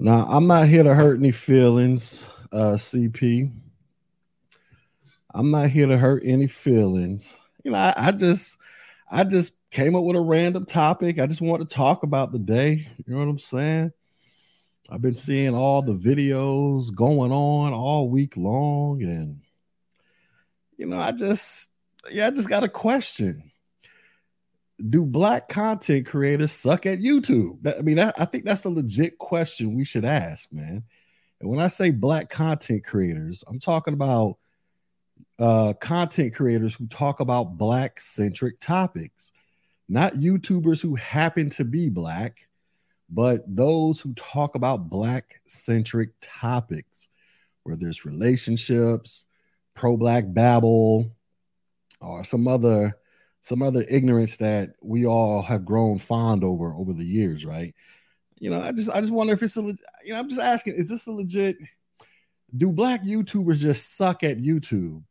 Now, I'm not here to hurt any feelings, uh, CP. I'm not here to hurt any feelings. You know, I, I just I just came up with a random topic. I just want to talk about the day. You know what I'm saying? I've been seeing all the videos going on all week long, and you know, I just yeah, I just got a question. Do black content creators suck at YouTube? I mean, I think that's a legit question we should ask, man. And when I say black content creators, I'm talking about uh, content creators who talk about black centric topics, not YouTubers who happen to be black, but those who talk about black centric topics, where there's relationships, pro black babble, or some other some other ignorance that we all have grown fond over over the years, right? You know, I just I just wonder if it's a you know I'm just asking, is this a legit? Do black YouTubers just suck at YouTube?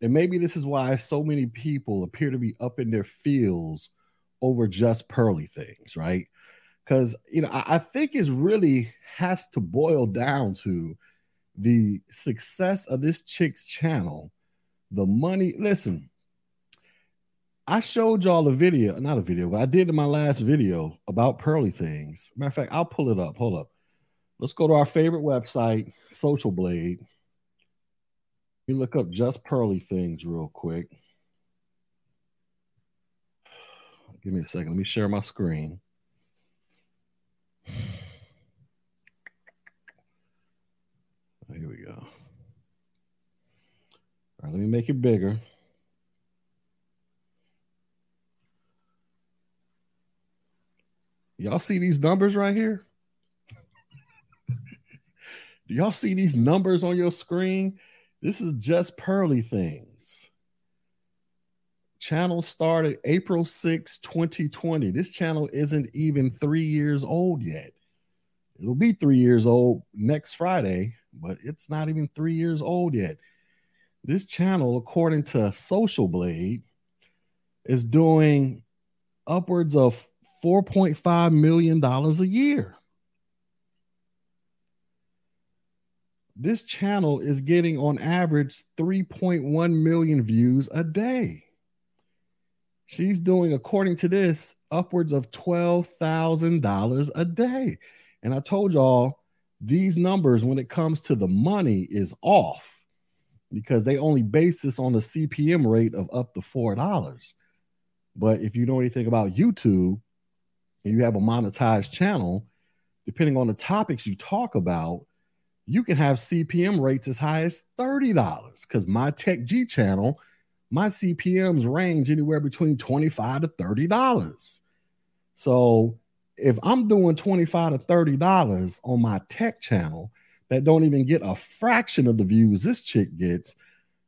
And maybe this is why so many people appear to be up in their fields over just pearly things, right? Because you know, I, I think it really has to boil down to the success of this chick's channel, the money. Listen, I showed y'all a video, not a video, but I did in my last video about pearly things. Matter of fact, I'll pull it up. Hold up. Let's go to our favorite website, Social Blade. You look up just pearly things real quick. Give me a second. Let me share my screen. Here we go. All right, let me make it bigger. Y'all see these numbers right here? Do y'all see these numbers on your screen? This is just pearly things. Channel started April 6, 2020. This channel isn't even three years old yet. It'll be three years old next Friday, but it's not even three years old yet. This channel, according to Social Blade, is doing upwards of $4.5 million a year. This channel is getting on average 3.1 million views a day. She's doing, according to this, upwards of $12,000 a day. And I told y'all these numbers, when it comes to the money, is off because they only base this on the CPM rate of up to $4. But if you know anything about YouTube and you have a monetized channel, depending on the topics you talk about, you can have CPM rates as high as $30 because my Tech G channel, my CPMs range anywhere between 25 to $30. So if I'm doing 25 to $30 on my tech channel that don't even get a fraction of the views this chick gets,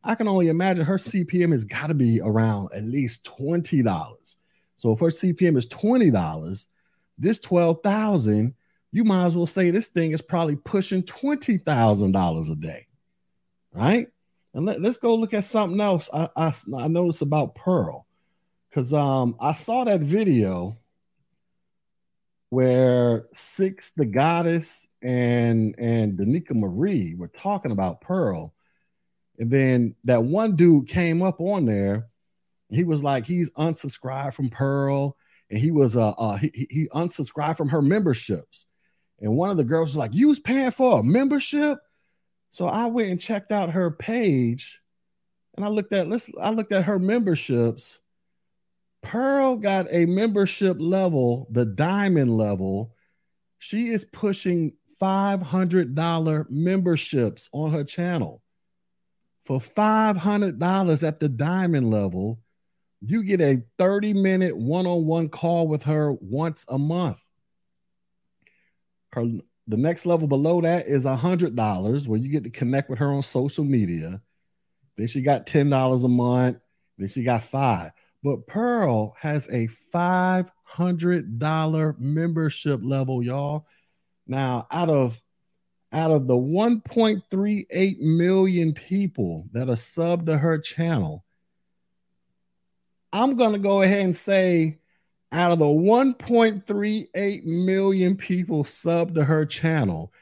I can only imagine her CPM has got to be around at least $20. So if her CPM is $20, this 12,000 you might as well say this thing is probably pushing $20,000 a day, right? And let, us go look at something else I, I, I noticed about Pearl because um, I saw that video where Six the Goddess and and Danica Marie were talking about Pearl. And then that one dude came up on there. He was like, he's unsubscribed from Pearl, and he was uh, uh he, he unsubscribed from her memberships. And one of the girls was like, You was paying for a membership? So I went and checked out her page and I looked at let's I looked at her memberships. Pearl got a membership level, the diamond level. She is pushing $500 memberships on her channel. For $500 at the diamond level, you get a 30 minute one on one call with her once a month. Her the next level below that is a hundred dollars where you get to connect with her on social media. Then she got ten dollars a month. Then she got five. But Pearl has a five hundred dollar membership level, y'all. Now, out of out of the 1.38 million people that are subbed to her channel, I'm gonna go ahead and say out of the 1.38 million people sub to her channel,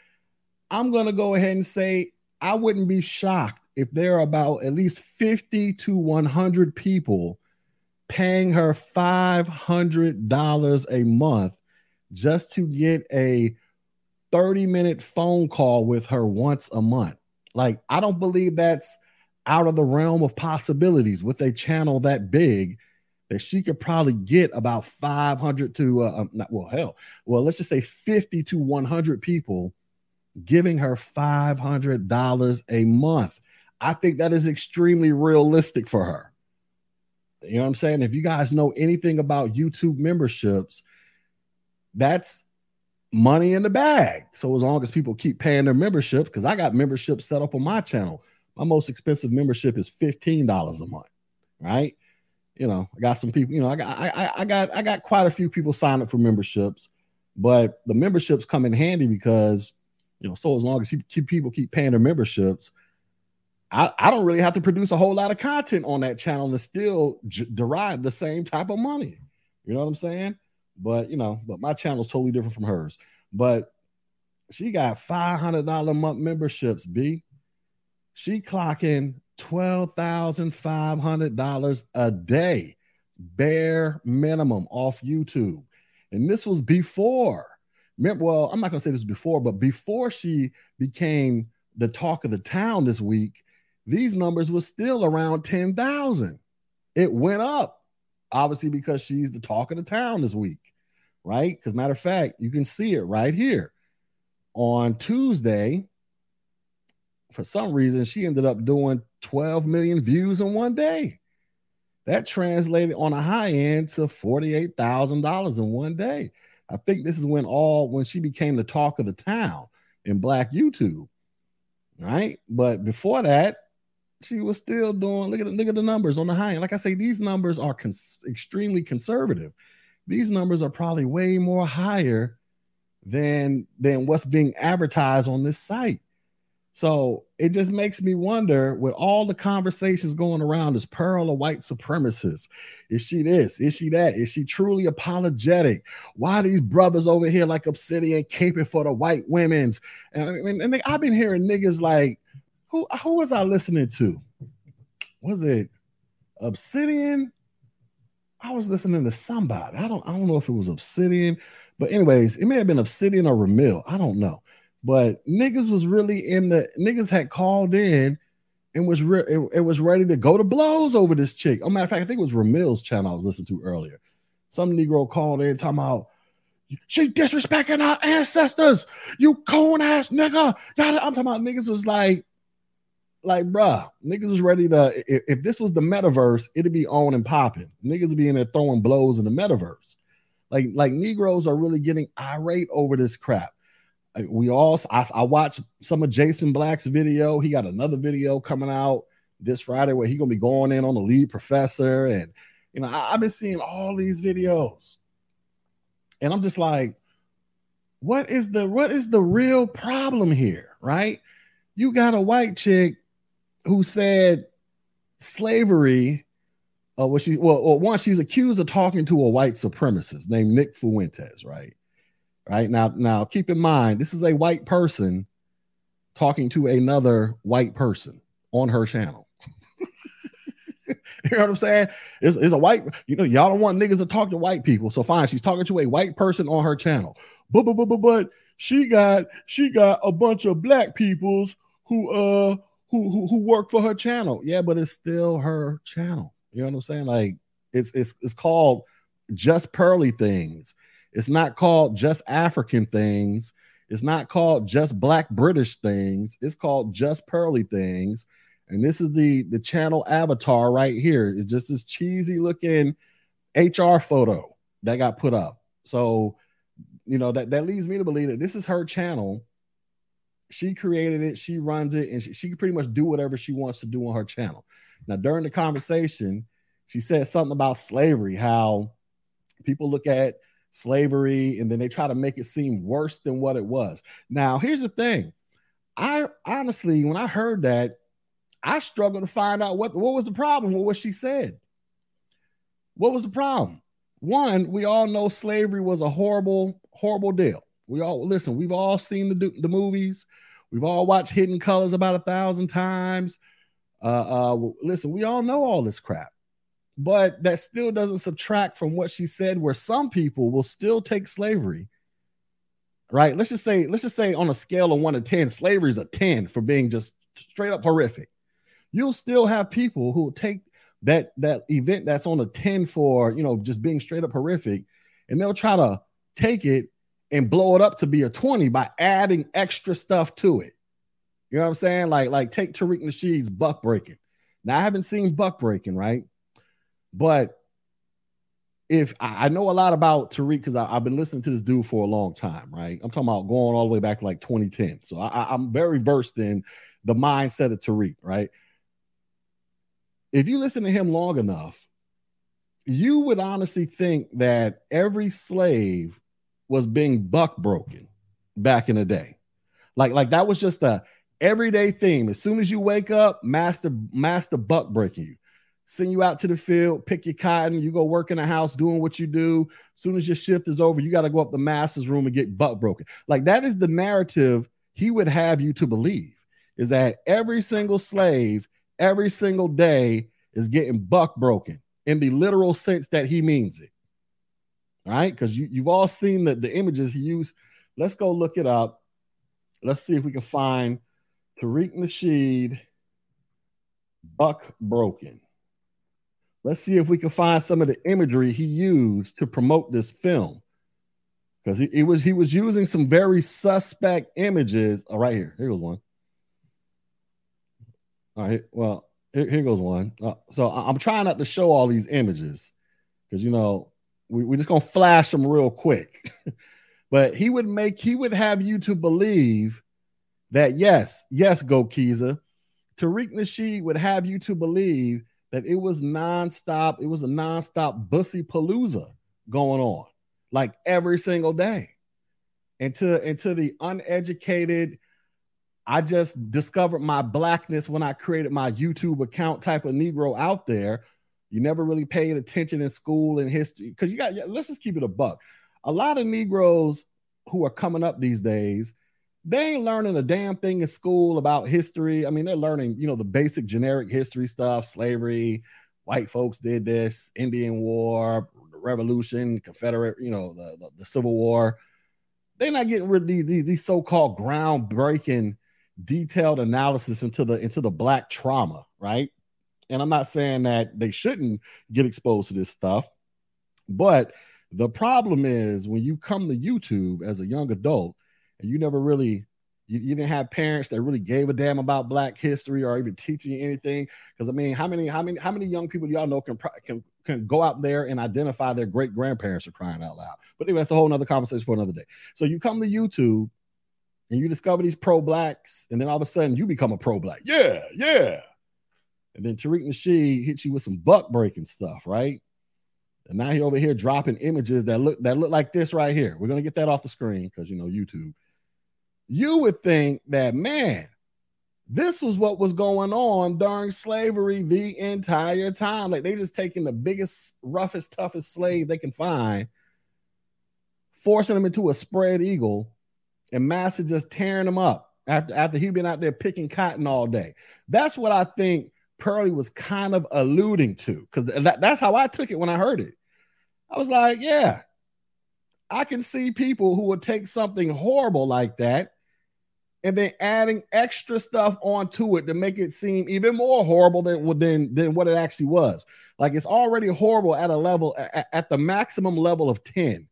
I'm going to go ahead and say I wouldn't be shocked if there are about at least 50 to 100 people paying her $500 a month just to get a 30 minute phone call with her once a month. Like, I don't believe that's out of the realm of possibilities with a channel that big that she could probably get about 500 to, uh, um, not, well, hell, well, let's just say 50 to 100 people giving her $500 a month. I think that is extremely realistic for her. You know what I'm saying? If you guys know anything about YouTube memberships, that's money in the bag. So as long as people keep paying their membership, because I got membership set up on my channel, my most expensive membership is $15 a month, right? You know, I got some people, you know, I got I, I got I got quite a few people sign up for memberships, but the memberships come in handy because you know, so as long as people keep paying their memberships, I, I don't really have to produce a whole lot of content on that channel and still j- derive the same type of money. You know what I'm saying? But you know, but my channel is totally different from hers. But she got five hundred dollar a month memberships. B, she clocking twelve thousand five hundred dollars a day, bare minimum off YouTube, and this was before. Well, I'm not gonna say this before, but before she became the talk of the town this week, these numbers were still around 10,000. It went up, obviously, because she's the talk of the town this week, right? Because, matter of fact, you can see it right here. On Tuesday, for some reason, she ended up doing 12 million views in one day. That translated on a high end to $48,000 in one day. I think this is when all when she became the talk of the town in black YouTube. Right. But before that, she was still doing look at the, look at the numbers on the high end. Like I say, these numbers are cons- extremely conservative. These numbers are probably way more higher than than what's being advertised on this site. So it just makes me wonder with all the conversations going around is Pearl a white supremacist? Is she this? Is she that? Is she truly apologetic? Why these brothers over here like Obsidian caping for the white women's? And, and, and they, I've been hearing niggas like, who who was I listening to? Was it Obsidian? I was listening to somebody. I don't I don't know if it was Obsidian, but anyways, it may have been Obsidian or Ramil. I don't know. But niggas was really in the niggas had called in and was re- it, it, was ready to go to blows over this chick. Oh, matter of fact, I think it was Ramil's channel I was listening to earlier. Some Negro called in talking about she disrespecting our ancestors. You coon ass nigga. I'm talking about niggas was like like, bruh, niggas was ready to. If, if, this was the metaverse, it'd be on and popping. Niggas would be in there throwing blows in the metaverse. Like, like Negroes are really getting irate over this crap. We all, I, I watched some of Jason Black's video. He got another video coming out this Friday where he gonna be going in on the lead professor, and you know, I, I've been seeing all these videos, and I'm just like, what is the what is the real problem here, right? You got a white chick who said slavery uh, was she well, well one she's accused of talking to a white supremacist named Nick Fuentes, right? Right now, now keep in mind this is a white person talking to another white person on her channel. you know what I'm saying? It's, it's a white, you know, y'all don't want niggas to talk to white people. So fine, she's talking to a white person on her channel. But but but but, but she got she got a bunch of black peoples who uh who, who who work for her channel. Yeah, but it's still her channel. You know what I'm saying? Like it's it's it's called just pearly things. It's not called just African things. It's not called just black British things. It's called just pearly things. And this is the the channel avatar right here. It's just this cheesy looking HR photo that got put up. So, you know, that that leads me to believe that this is her channel she created it, she runs it, and she, she can pretty much do whatever she wants to do on her channel. Now, during the conversation, she said something about slavery, how people look at slavery and then they try to make it seem worse than what it was. Now, here's the thing. I honestly, when I heard that, I struggled to find out what, what was the problem with what she said. What was the problem? one, we all know slavery was a horrible, horrible deal. We all listen, we've all seen the, the movies, we've all watched Hidden Colors about a thousand times. Uh, uh, listen, we all know all this crap, but that still doesn't subtract from what she said, where some people will still take slavery. Right? Let's just say, let's just say on a scale of one to 10, slavery is a 10 for being just straight up horrific. You'll still have people who take that that event that's on a 10 for you know just being straight up horrific and they'll try to take it and blow it up to be a 20 by adding extra stuff to it you know what i'm saying like like take tariq nasheed's buck breaking now i haven't seen buck breaking right but if I, know a lot about Tariq because I've been listening to this dude for a long time, right? I'm talking about going all the way back to like 2010. So I, I'm very versed in the mindset of Tariq, right? if you listen to him long enough, you would honestly think that every slave was being buck broken back in the day. Like, like that was just a everyday theme. As soon as you wake up, master, master buck breaking you. Send you out to the field, pick your cotton, you go work in the house doing what you do. As soon as your shift is over, you got to go up the master's room and get buck broken. Like that is the narrative he would have you to believe is that every single slave every single day is getting buck broken in the literal sense that he means it. Right, because you, you've all seen the, the images he used. Let's go look it up. Let's see if we can find Tariq Nasheed buck broken. Let's see if we can find some of the imagery he used to promote this film. Because he, he was he was using some very suspect images. Oh, right here. Here goes one. All right. Well, here, here goes one. Uh, so I'm trying not to show all these images because you know we, we're just gonna flash them real quick. but he would make he would have you to believe that yes, yes, Go Kiza. Tariq Nasheed would have you to believe that it was nonstop, it was a nonstop bussy palooza going on, like every single day. And to, and to the uneducated, I just discovered my blackness when I created my YouTube account type of Negro out there. You never really paid attention in school and history because you got, let's just keep it a buck. A lot of Negroes who are coming up these days, they ain't learning a damn thing in school about history. I mean, they're learning, you know, the basic generic history stuff, slavery, white folks did this, Indian War, the Revolution, Confederate, you know, the, the, the Civil War. They're not getting rid of these, these, these so-called groundbreaking detailed analysis into the into the black trauma, right? And I'm not saying that they shouldn't get exposed to this stuff, but the problem is when you come to YouTube as a young adult and you never really you, you, didn't have parents that really gave a damn about black history or even teaching anything because i mean how many how many how many young people y'all know can can can go out there and identify their great grandparents are crying out loud but anyway that's a whole nother conversation for another day so you come to youtube and you discover these pro blacks, and then all of a sudden you become a pro black. Yeah, yeah. And then Tariq Nasheed hits you with some buck breaking stuff, right? And now he over here dropping images that look that look like this right here. We're gonna get that off the screen because you know YouTube. You would think that man, this was what was going on during slavery the entire time. Like they just taking the biggest, roughest, toughest slave they can find, forcing them into a spread eagle, and Massa just tearing them up after after he been out there picking cotton all day. That's what I think Pearlie was kind of alluding to because that, that's how I took it when I heard it. I was like, yeah, I can see people who would take something horrible like that and then adding extra stuff onto it to make it seem even more horrible than than than what it actually was. Like it's already horrible at a level at, at the maximum level of 10.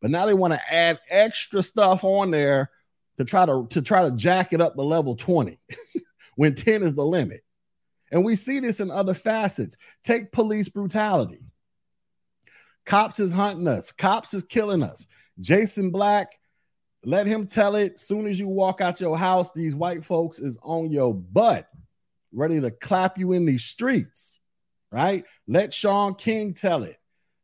But now they want to add extra stuff on there to try to to try to jack it up to level 20 when 10 is the limit. And we see this in other facets. Take police brutality. Cops is hunting us. Cops is killing us. Jason Black, let him tell it. Soon as you walk out your house, these white folks is on your butt, ready to clap you in these streets. Right? Let Shaun King tell it.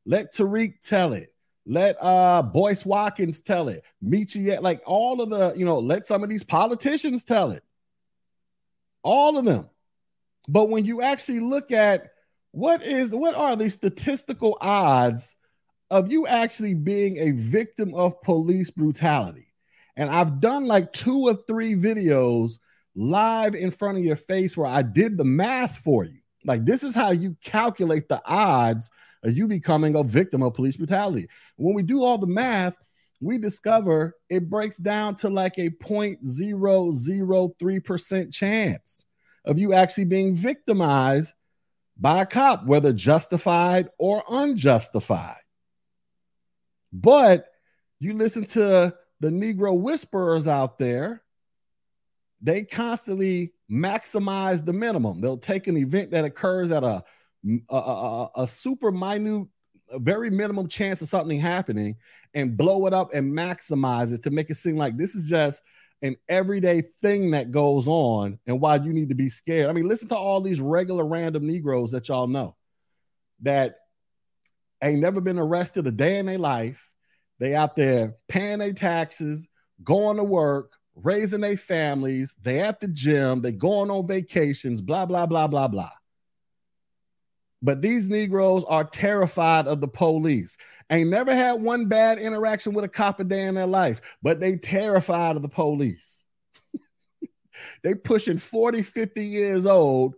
Let Tariq tell it. Let uh Boyce Watkins tell it. Michie, like all of the, you know, let some of these politicians tell it. All of them. But when you actually look at what is what are the statistical odds of you actually being a victim of police brutality. And I've done like two or three videos live in front of your face where I did the math for you. Like, this is how you calculate the odds of you becoming a victim of police brutality. When we do all the math, we discover it breaks down to like a 0.003% chance of you actually being victimized by a cop, whether justified or unjustified. But you listen to the Negro whisperers out there, they constantly maximize the minimum. They'll take an event that occurs at a, a, a, a super minute, a very minimum chance of something happening and blow it up and maximize it to make it seem like this is just an everyday thing that goes on and why you need to be scared. I mean, listen to all these regular random Negroes that y'all know that ain't never been arrested a day in their life. They out there paying their taxes, going to work, raising their families. They at the gym. They going on vacations. Blah blah blah blah blah. But these Negroes are terrified of the police. Ain't never had one bad interaction with a cop a day in their life, but they terrified of the police. they pushing 40, 50 years old,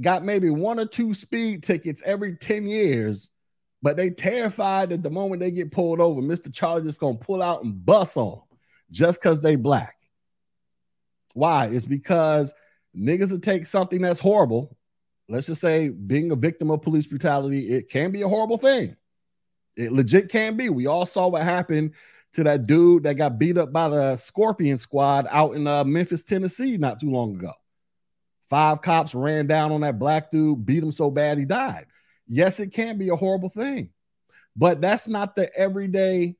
got maybe one or two speed tickets every 10 years, but they terrified that the moment they get pulled over, Mr. Charlie just gonna pull out and bust on them just because they black. Why? It's because niggas will take something that's horrible. Let's just say being a victim of police brutality, it can be a horrible thing. It legit can be. We all saw what happened to that dude that got beat up by the Scorpion Squad out in uh, Memphis, Tennessee, not too long ago. Five cops ran down on that black dude, beat him so bad he died. Yes, it can be a horrible thing, but that's not the everyday.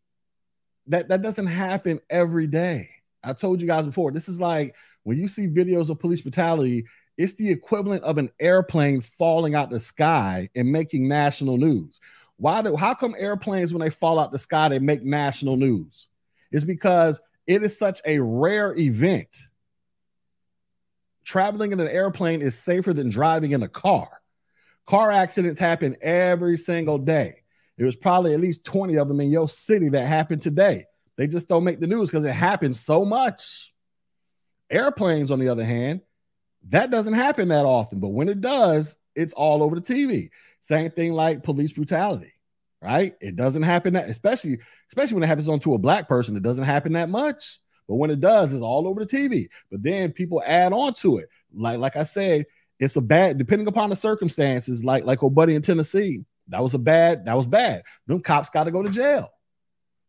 That that doesn't happen every day. I told you guys before. This is like when you see videos of police brutality. It's the equivalent of an airplane falling out the sky and making national news. Why do how come airplanes when they fall out the sky they make national news? It's because it is such a rare event. Traveling in an airplane is safer than driving in a car. Car accidents happen every single day. There was probably at least 20 of them in your city that happened today. They just don't make the news because it happens so much. Airplanes, on the other hand, that doesn't happen that often. But when it does, it's all over the TV. Same thing like police brutality, right? It doesn't happen that, especially especially when it happens onto a black person. It doesn't happen that much, but when it does, it's all over the TV. But then people add on to it, like like I said, it's a bad depending upon the circumstances. Like like old buddy in Tennessee, that was a bad that was bad. Them cops got to go to jail,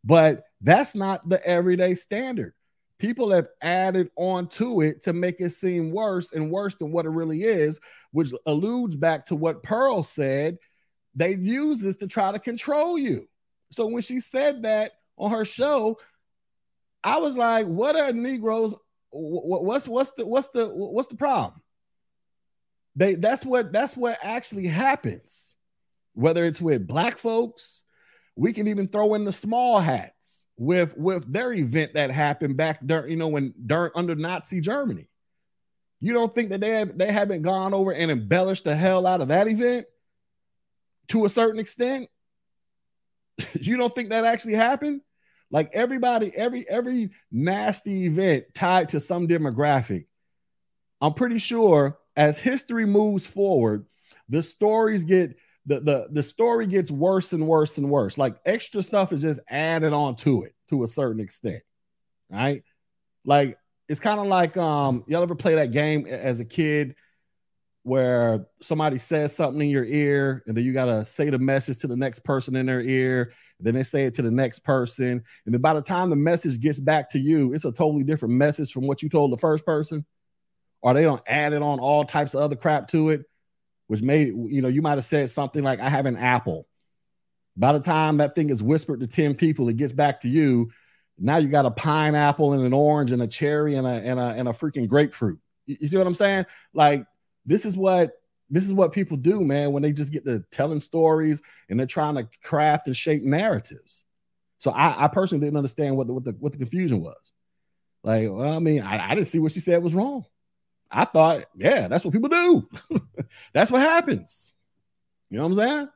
but that's not the everyday standard people have added on to it to make it seem worse and worse than what it really is, which alludes back to what Pearl said. They use this to try to control you. So when she said that on her show, I was like, "What are Negroes? What's what's the what's the what's the problem?" They that's what that's what actually happens. Whether it's with black folks, we can even throw in the small hats with with their event that happened back during you know when during under Nazi Germany. You don't think that they have they haven't gone over and embellished the hell out of that event to a certain extent? you don't think that actually happened? Like everybody, every every nasty event tied to some demographic. I'm pretty sure as history moves forward, the stories get the, the the story gets worse and worse and worse. Like extra stuff is just added on to it to a certain extent. Right? Like it's kind of like um y'all ever play that game as a kid where somebody says something in your ear and then you gotta say the message to the next person in their ear then they say it to the next person and then by the time the message gets back to you it's a totally different message from what you told the first person or they don't add it on all types of other crap to it which made you know you might have said something like i have an apple. By the time that thing is whispered to 10 people it gets back to you. Now you got a pineapple and an orange and a cherry and a and a, and a freaking grapefruit. You, see what i'm saying? Like this is what this is what people do man when they just get to telling stories and they're trying to craft and shape narratives. So i, I personally didn't understand what the, what the what the confusion was. Like well i mean I, I didn't see what she said was wrong I thought, yeah, that's what people do. that's what happens. You know what I'm saying?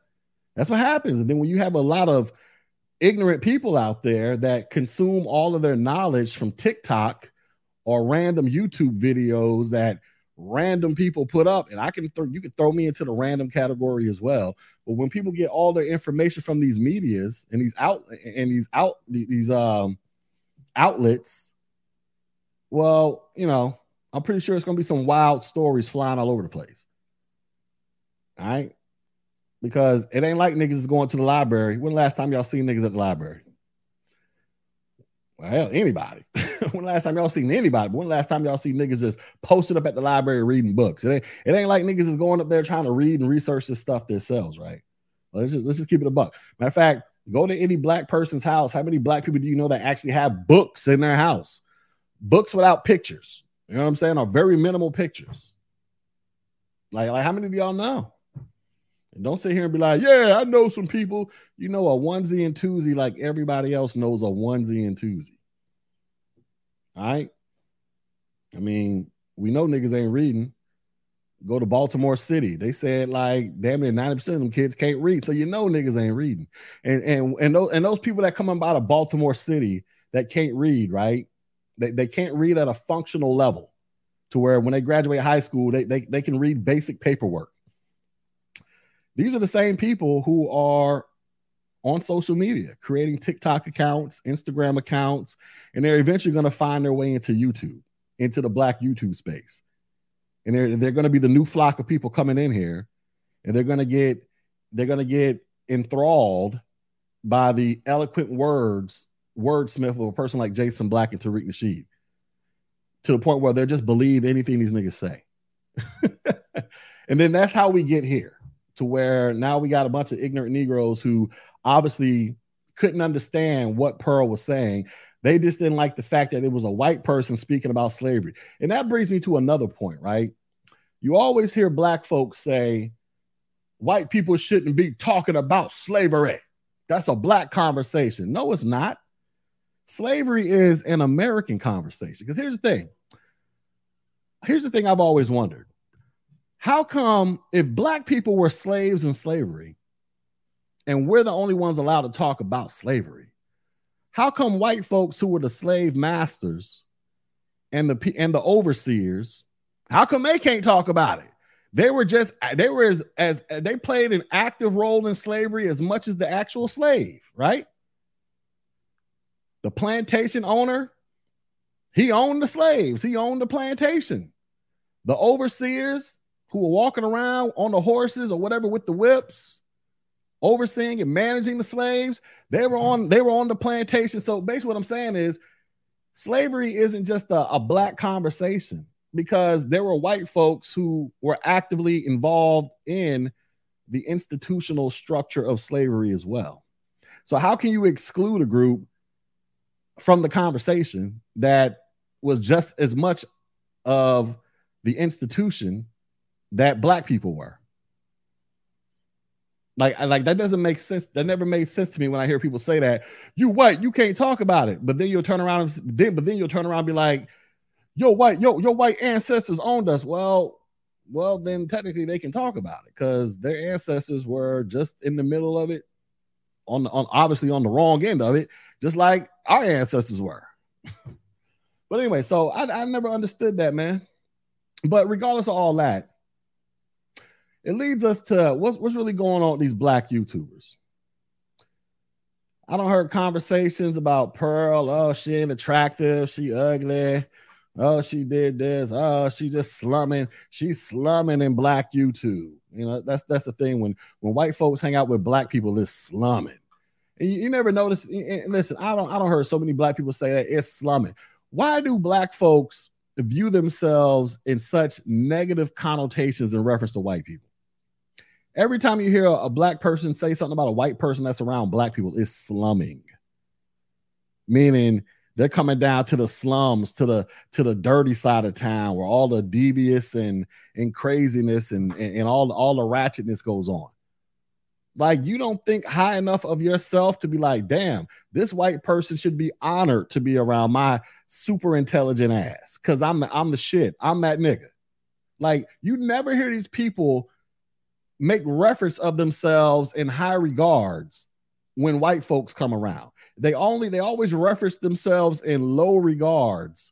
That's what happens. And then when you have a lot of ignorant people out there that consume all of their knowledge from TikTok or random YouTube videos that random people put up, and I can throw you can throw me into the random category as well. But when people get all their information from these medias and these out and these out these um outlets, well, you know, I'm pretty sure it's gonna be some wild stories flying all over the place. All right. Because it ain't like niggas is going to the library. When the last time y'all seen niggas at the library? Well, anybody. when the last time y'all seen anybody? When the last time y'all see niggas just posted up at the library reading books? It ain't, it ain't like niggas is going up there trying to read and research this stuff themselves, right? Let's just let's just keep it a buck. Matter of fact, go to any black person's house. How many black people do you know that actually have books in their house? Books without pictures. You know what I'm saying? Are very minimal pictures. Like, like how many do y'all know? And don't sit here and be like, yeah, I know some people. You know a onesie and twosie like everybody else knows a onesie and twosie. All right. I mean, we know niggas ain't reading. Go to Baltimore City. They said like damn near 90% of them kids can't read. So you know niggas ain't reading. And and and those and those people that come about of Baltimore City that can't read, right? They, they can't read at a functional level to where when they graduate high school, they, they, they can read basic paperwork. These are the same people who are on social media, creating TikTok accounts, Instagram accounts, and they're eventually going to find their way into YouTube, into the black YouTube space. And they're, they're going to be the new flock of people coming in here, and they're going to get they're going to get enthralled by the eloquent words wordsmith of a person like Jason Black and Tariq Nasheed to the point where they'll just believe anything these niggas say. and then that's how we get here to where now we got a bunch of ignorant Negroes who obviously couldn't understand what Pearl was saying. They just didn't like the fact that it was a white person speaking about slavery. And that brings me to another point, right? You always hear black folks say, white people shouldn't be talking about slavery. That's a black conversation. No, it's not. Slavery is an American conversation. Because here's the thing. Here's the thing I've always wondered. How come if black people were slaves in slavery and we're the only ones allowed to talk about slavery, how come white folks who were the slave masters and the and the overseers, how come they can't talk about it? They were just they were as, as they played an active role in slavery as much as the actual slave, right? The plantation owner, he owned the slaves, he owned the plantation. The overseers who were walking around on the horses or whatever with the whips, overseeing and managing the slaves, they were on they were on the plantation. So basically, what I'm saying is slavery isn't just a, a black conversation because there were white folks who were actively involved in the institutional structure of slavery as well. So how can you exclude a group from the conversation that was just as much of the institution that black people were. Like, I, like that doesn't make sense. That never made sense to me when I hear people say that. You white, you can't talk about it. But then you'll turn around and then, but then you'll turn around and be like, your white, yo, your white ancestors owned us. Well, well, then technically they can talk about it because their ancestors were just in the middle of it, on, on obviously on the wrong end of it, just like our ancestors were. but anyway, so I, I never understood that, man. But regardless of all that, it leads us to what's what's really going on with these black YouTubers. I don't heard conversations about Pearl. Oh, she ain't attractive. She ugly. Oh, she did this. Oh, she just slumming. She's slumming in black YouTube. You know, that's that's the thing when when white folks hang out with black people, it's slumming. And you, you never notice. And listen, I don't I don't heard so many black people say that it's slumming. Why do black folks view themselves in such negative connotations in reference to white people? Every time you hear a, black person say something about a white person that's around black people, is slumming. Meaning they're coming down to the slums, to the to the dirty side of town where all the devious and and craziness and, and, and all, all the ratchetness goes on. Like you don't think high enough of yourself to be like, damn, this white person should be honored to be around my super intelligent ass. Cause I'm I'm the shit. I'm that nigga. Like you never hear these people make reference of themselves in high regards when white folks come around. They only they always reference themselves in low regards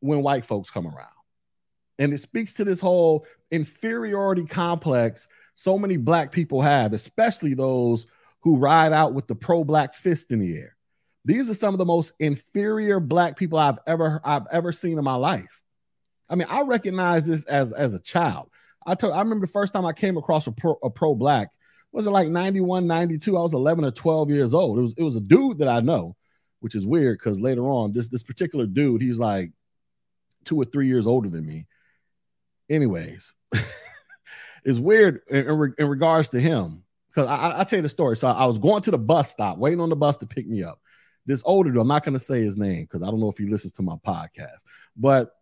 when white folks come around. And it speaks to this whole inferiority complex so many black people have, especially those who ride out with the pro-black fist in the air. These are some of the most inferior black people I've ever I've ever seen in my life. I mean, I recognize this as as a child. I told I remember the first time I came across a pro, a pro black was it like 91, 92? I was 11 or 12 years old. It was it was a dude that I know, which is weird because later on, this this particular dude, he's like two or three years older than me. Anyways, it's weird in, in, in, regards to him because I, I tell you the story. So I was going to the bus stop, waiting on the bus to pick me up. This older dude, I'm not going to say his name because I don't know if he listens to my podcast, but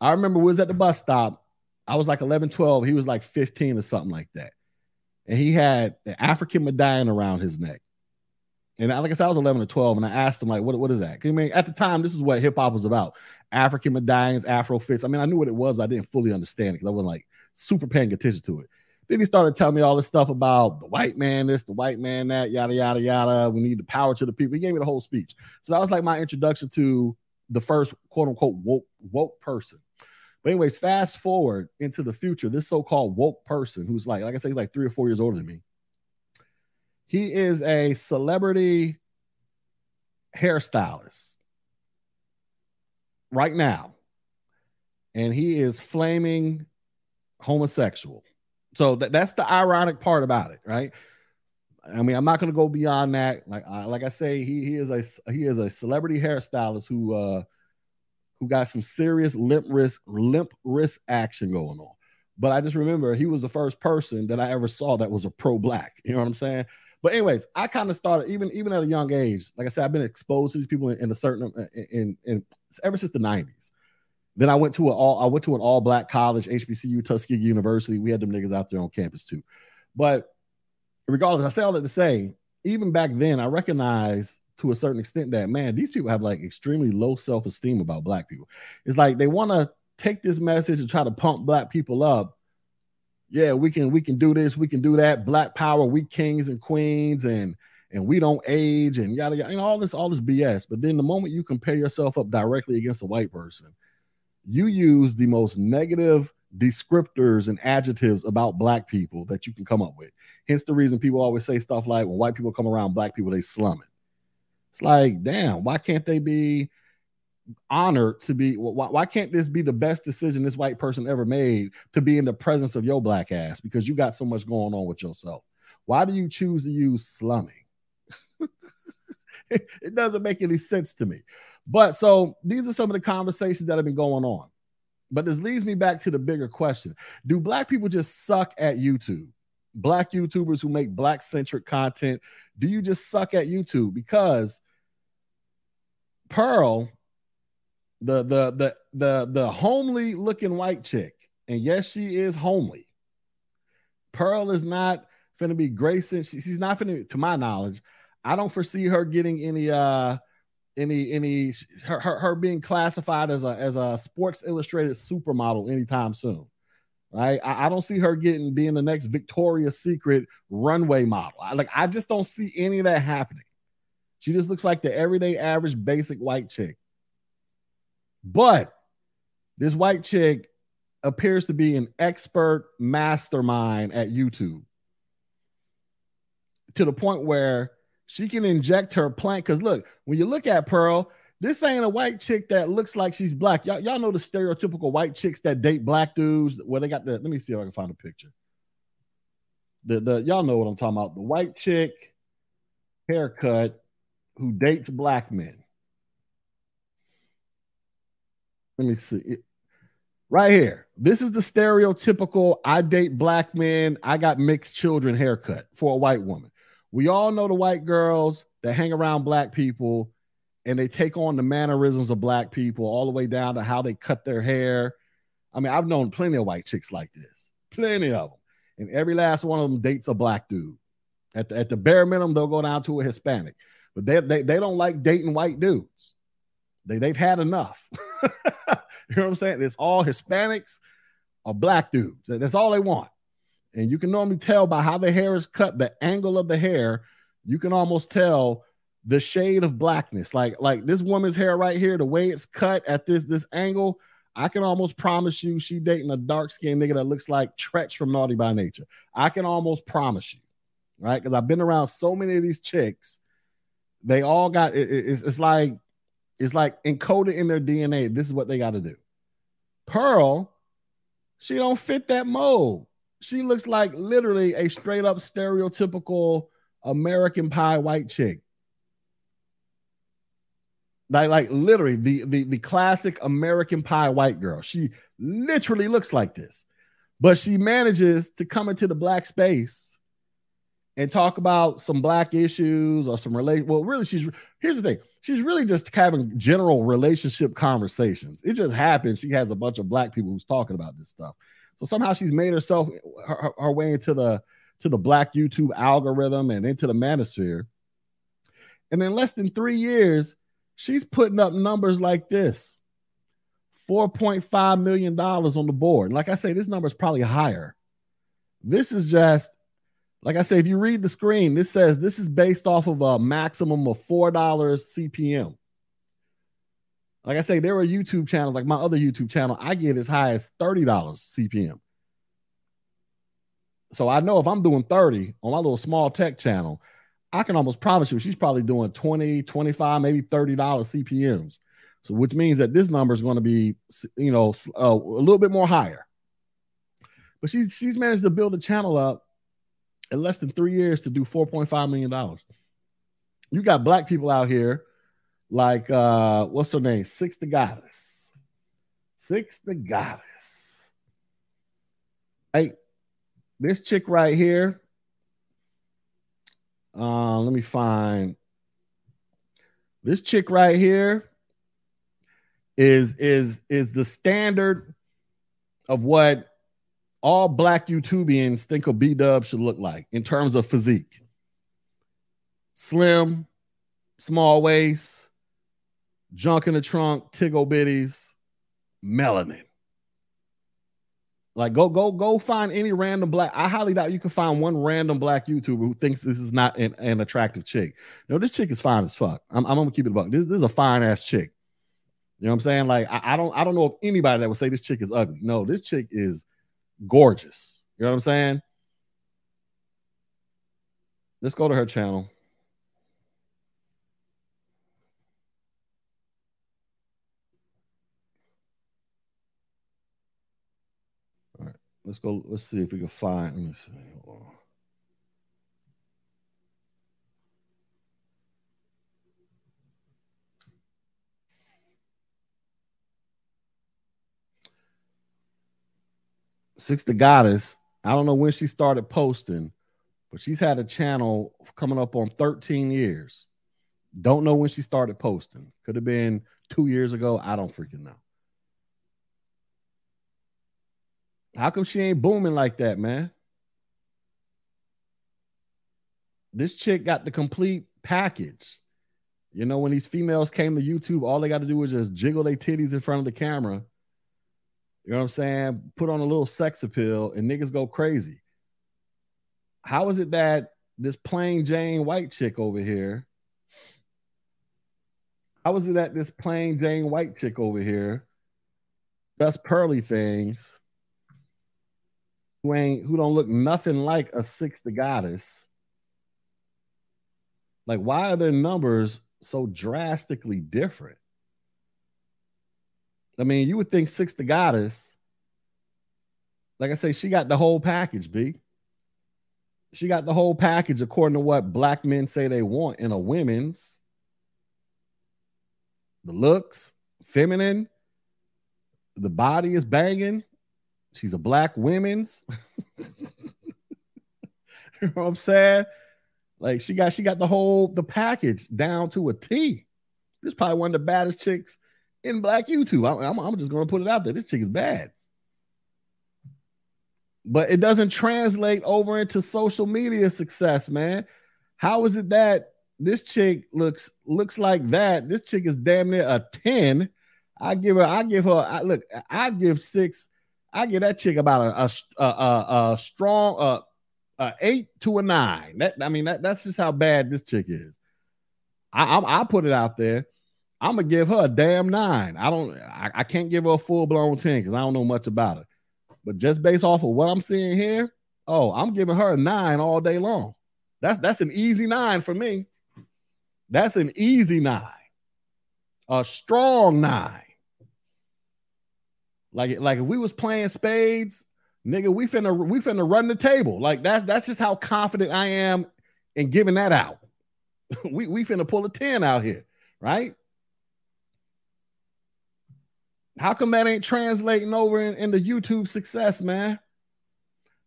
I remember we was at the bus stop. I was like 11, 12. He was like 15 or something like that and he had an African medallion around his neck. And like I said, I was 11 or 12, and I asked him, like, what, what is that? I mean, at the time, this is what hip hop was about African medallions, Afro fits. I mean, I knew what it was, but I didn't fully understand it because I wasn't like super paying attention to it. Then he started telling me all this stuff about the white man, this, the white man, that, yada, yada, yada. We need the power to the people. He gave me the whole speech. So that was like my introduction to the first quote unquote woke, woke person. But anyways, fast forward into the future, this so-called woke person who's like, like I say, he's like three or four years older than me. He is a celebrity hairstylist right now. And he is flaming homosexual. So that, that's the ironic part about it, right? I mean, I'm not going to go beyond that. Like, I, like I say, he he is a he is a celebrity hairstylist who uh who got some serious limp wrist limp wrist action going on. But I just remember he was the first person that I ever saw that was a pro black. You know what I'm saying? But anyways, I kind of started even even at a young age. Like I said, I've been exposed to these people in, in a certain in, in, in ever since the 90s. Then I went to an all I went to an all black college, HBCU, Tuskegee University. We had them niggas out there on campus too. But regardless, I say all that to say, even back then, I recognized to a certain extent that man, these people have like extremely low self esteem about black people. It's like they want to take this message and try to pump black people up. Yeah, we can we can do this, we can do that. Black power, we kings and queens, and and we don't age, and yada yada, know, all this all this BS. But then the moment you compare yourself up directly against a white person, you use the most negative descriptors and adjectives about black people that you can come up with. Hence the reason people always say stuff like when white people come around black people, they slum it. It's like, damn, why can't they be honored to be? Why, why can't this be the best decision this white person ever made to be in the presence of your black ass because you got so much going on with yourself? Why do you choose to use slumming? it doesn't make any sense to me. But so these are some of the conversations that have been going on. But this leads me back to the bigger question Do black people just suck at YouTube? black YouTubers who make black centric content, do you just suck at YouTube? Because Pearl, the the the the the homely looking white chick, and yes, she is homely. Pearl is not gonna be Grayson. She, she's not gonna, to my knowledge. I don't foresee her getting any uh any any her, her, her being classified as a as a Sports Illustrated supermodel anytime soon right? I, I, don't see her getting being the next Victoria's Secret runway model. I, like I just don't see any of that happening. She just looks like the everyday average basic white chick. But this white chick appears to be an expert mastermind at YouTube to the point where she can inject her plant. Because look, when you look at Pearl, this ain't a white chick that looks like she's black. Y'all, y'all know the stereotypical white chicks that date black dudes where they got the. Let me see if I can find a picture. The the y'all know what I'm talking about. The white chick haircut who dates black men. Let me see. Right here. This is the stereotypical I date black men, I got mixed children haircut for a white woman. We all know the white girls that hang around black people and they take on the mannerisms of black people all the way down to how they cut their hair. I mean, I've known plenty of white chicks like this, plenty of them. And every last one of them dates a black dude. At the, at the bare minimum, they'll go down to a Hispanic, but they, they, they don't like dating white dudes. They, they've had enough. you know what I'm saying? It's all Hispanics or black dudes. That's all they want. And you can normally tell by how the hair is cut, the angle of the hair, you can almost tell the shade of blackness. Like like this woman's hair right here, the way it's cut at this this angle, I can almost promise you she dating a dark skinned nigga that looks like Treach from Naughty by Nature. I can almost promise you, right? Because I've been around so many of these chicks. They all got it, it, it's like it's like encoded in their DNA. This is what they got to do. Pearl, she don't fit that mold. She looks like literally a straight up stereotypical American pie white chick. Like, like literally the, the the classic American pie white girl. She literally looks like this, but she manages to come into the black space and talk about some black issues or some relate. Well, really, she's here's the thing. She's really just having general relationship conversations. It just happens she has a bunch of black people who's talking about this stuff. So somehow she's made herself her, her way into the to the black YouTube algorithm and into the manosphere. And in less than three years, she's putting up numbers like this $4.5 million on the board. Like I say, this number is probably higher. This is just, like I say, if you read the screen, this says this is based off of a maximum of $4 CPM. Like I say, there are YouTube channels, like my other YouTube channel, I get as high as $30 CPM. So I know if I'm doing 30 on my little small tech channel, I can almost promise you she's probably doing 20, 25, maybe $30 CPMs. So which means that this number is going to be, you know, uh, a little bit more higher. But she's she's managed to build a channel up in less than three years to do $4.5 million. You got black people out here like uh what's her name? Six the Goddess. Six the Goddess. Hey, this chick right here. Uh, let me find this chick right here is is is the standard of what all black YouTubians think a B dub should look like in terms of physique. Slim, small waist, junk in the trunk, tiggle bitties, melanin. Like go go go find any random black. I highly doubt you can find one random black YouTuber who thinks this is not an, an attractive chick. No, this chick is fine as fuck. I'm, I'm gonna keep it about this. This is a fine ass chick. You know what I'm saying? Like I, I don't I don't know if anybody that would say this chick is ugly. No, this chick is gorgeous. You know what I'm saying? Let's go to her channel. Let's go. Let's see if we can find. Let me see. Six the Goddess. I don't know when she started posting, but she's had a channel coming up on 13 years. Don't know when she started posting. Could have been two years ago. I don't freaking know. How come she ain't booming like that, man? This chick got the complete package. You know, when these females came to YouTube, all they got to do was just jiggle their titties in front of the camera. You know what I'm saying? Put on a little sex appeal and niggas go crazy. How is it that this plain Jane white chick over here? How is it that this plain Jane white chick over here does pearly things who ain't who don't look nothing like a six the goddess. Like, why are their numbers so drastically different? I mean, you would think six the goddess. Like I say, she got the whole package, B. She got the whole package according to what black men say they want in a women's. The looks, feminine, the body is banging, She's a black women's. you know what I'm saying? Like she got she got the whole the package down to a T. This is probably one of the baddest chicks in black YouTube. I, I'm, I'm just gonna put it out there. This chick is bad. But it doesn't translate over into social media success, man. How is it that this chick looks looks like that? This chick is damn near a 10. I give her, I give her, I look, I give six I give that chick about a a, a, a strong uh, a eight to a nine. That I mean that that's just how bad this chick is. I I, I put it out there. I'm gonna give her a damn nine. I don't. I, I can't give her a full blown ten because I don't know much about her. But just based off of what I'm seeing here, oh, I'm giving her a nine all day long. That's that's an easy nine for me. That's an easy nine, a strong nine. Like like if we was playing spades, nigga, we finna we finna run the table. Like that's that's just how confident I am in giving that out. we we finna pull a 10 out here, right? How come that ain't translating over in, into YouTube success, man?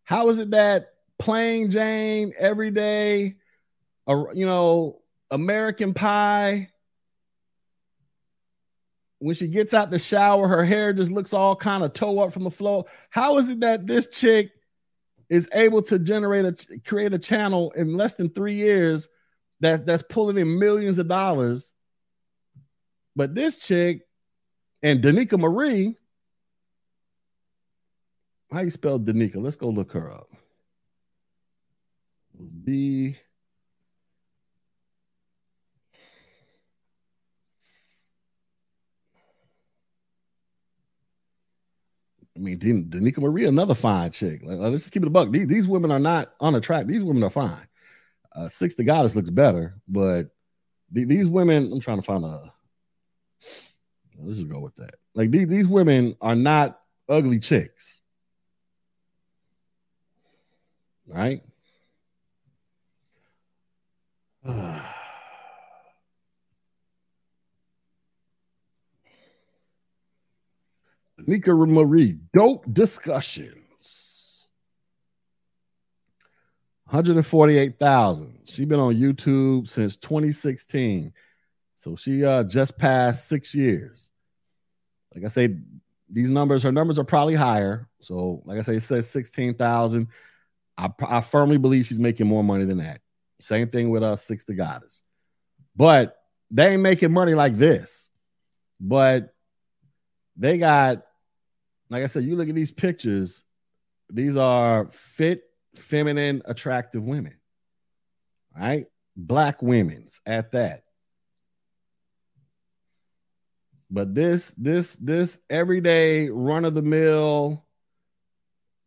How is it that plain Jane, everyday, uh, you know, American Pie, when she gets out the shower, her hair just looks all kind of toe up from the floor. How is it that this chick is able to generate a create a channel in less than three years that that's pulling in millions of dollars? But this chick and Danica Marie, how you spell Danica? Let's go look her up. B I mean, Danica Marie, another fine chick. Like, let's just keep it a buck. These, these women are not unattractive. These women are fine. Uh, Six the Goddess looks better, but th- these women, I'm trying to find a. Let's just go with that. Like these women are not ugly chicks. Right? Nika Marie, dope discussions. 148,000. She's been on YouTube since 2016. So she uh just passed six years. Like I say, these numbers, her numbers are probably higher. So, like I say, it says 16,000. I, I firmly believe she's making more money than that. Same thing with uh Six the Goddess. But they ain't making money like this. But they got like I said, you look at these pictures, these are fit, feminine, attractive women, right? Black women's at that. But this, this, this everyday run of the mill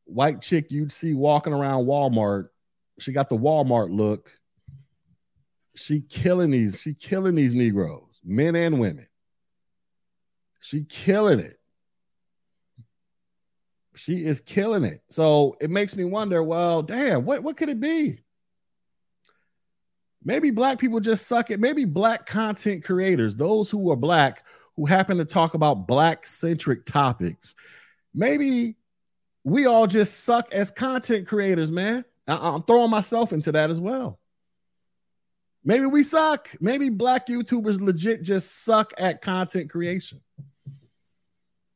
white chick you'd see walking around Walmart, she got the Walmart look. She killing these, she killing these Negroes, men and women. She killing it she is killing it. So it makes me wonder, well, damn, what, what could it be? Maybe black people just suck it. Maybe black content creators, those who are black, who happen to talk about black centric topics, maybe we all just suck as content creators, man. I- I'm throwing myself into that as well. Maybe we suck. Maybe black YouTubers legit just suck at content creation.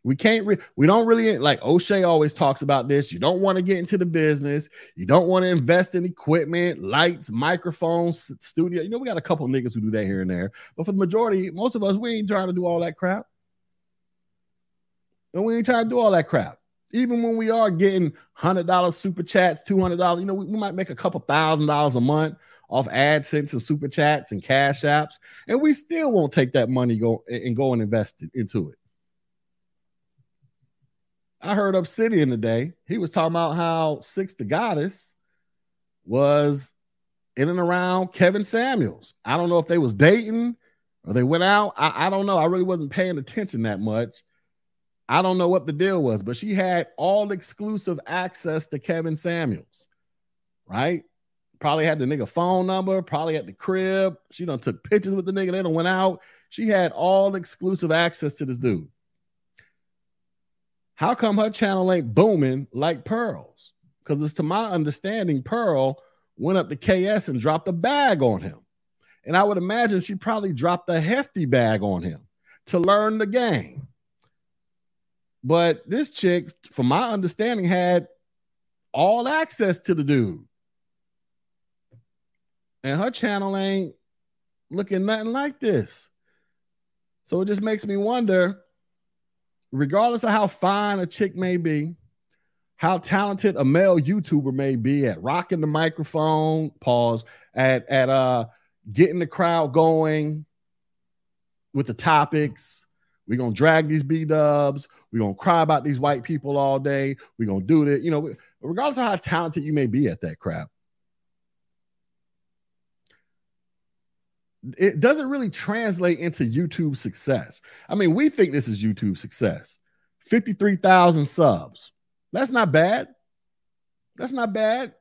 We can't re- we don't really like O'Shea always talks about this. You don't want to get into the business. You don't want to invest in equipment, lights, microphones, studio. You know, we got a couple niggas who do that here and there. But for the majority, most of us, we ain't trying to do all that crap. And we ain't trying to do all that crap. Even when we are getting hundred dollars super chats, two hundred dollars, you know, we, we might make a couple thousand dollars a month off AdSense and super chats and cash apps, and we still won't take that money go and go and invest it into it. I heard Obsidian today. He was talking about how Six the Goddess was in and around Kevin Samuels. I don't know if they was dating or they went out. I, I don't know. I really wasn't paying attention that much. I don't know what the deal was, but she had all exclusive access to Kevin Samuels, right? Probably had the nigga phone number, probably at the crib. She done took pictures with the nigga. They done went out. She had all exclusive access to this dude. How come her channel ain't booming like Pearl's? Because it's to my understanding, Pearl went up to KS and dropped a bag on him. And I would imagine she probably dropped a hefty bag on him to learn the game. But this chick, from my understanding, had all access to the dude. And her channel ain't looking nothing like this. So it just makes me wonder regardless of how fine a chick may be, how talented a male YouTuber may be at rocking the microphone, pause, at at uh getting the crowd going with the topics. We're gonna drag these B dubs. We're gonna cry about these white people all day. We're gonna do that, you know, regardless of how talented you may be at that crap. It doesn't really translate into YouTube success. I mean, we think this is YouTube success. 53,000 subs. That's not bad. That's not bad.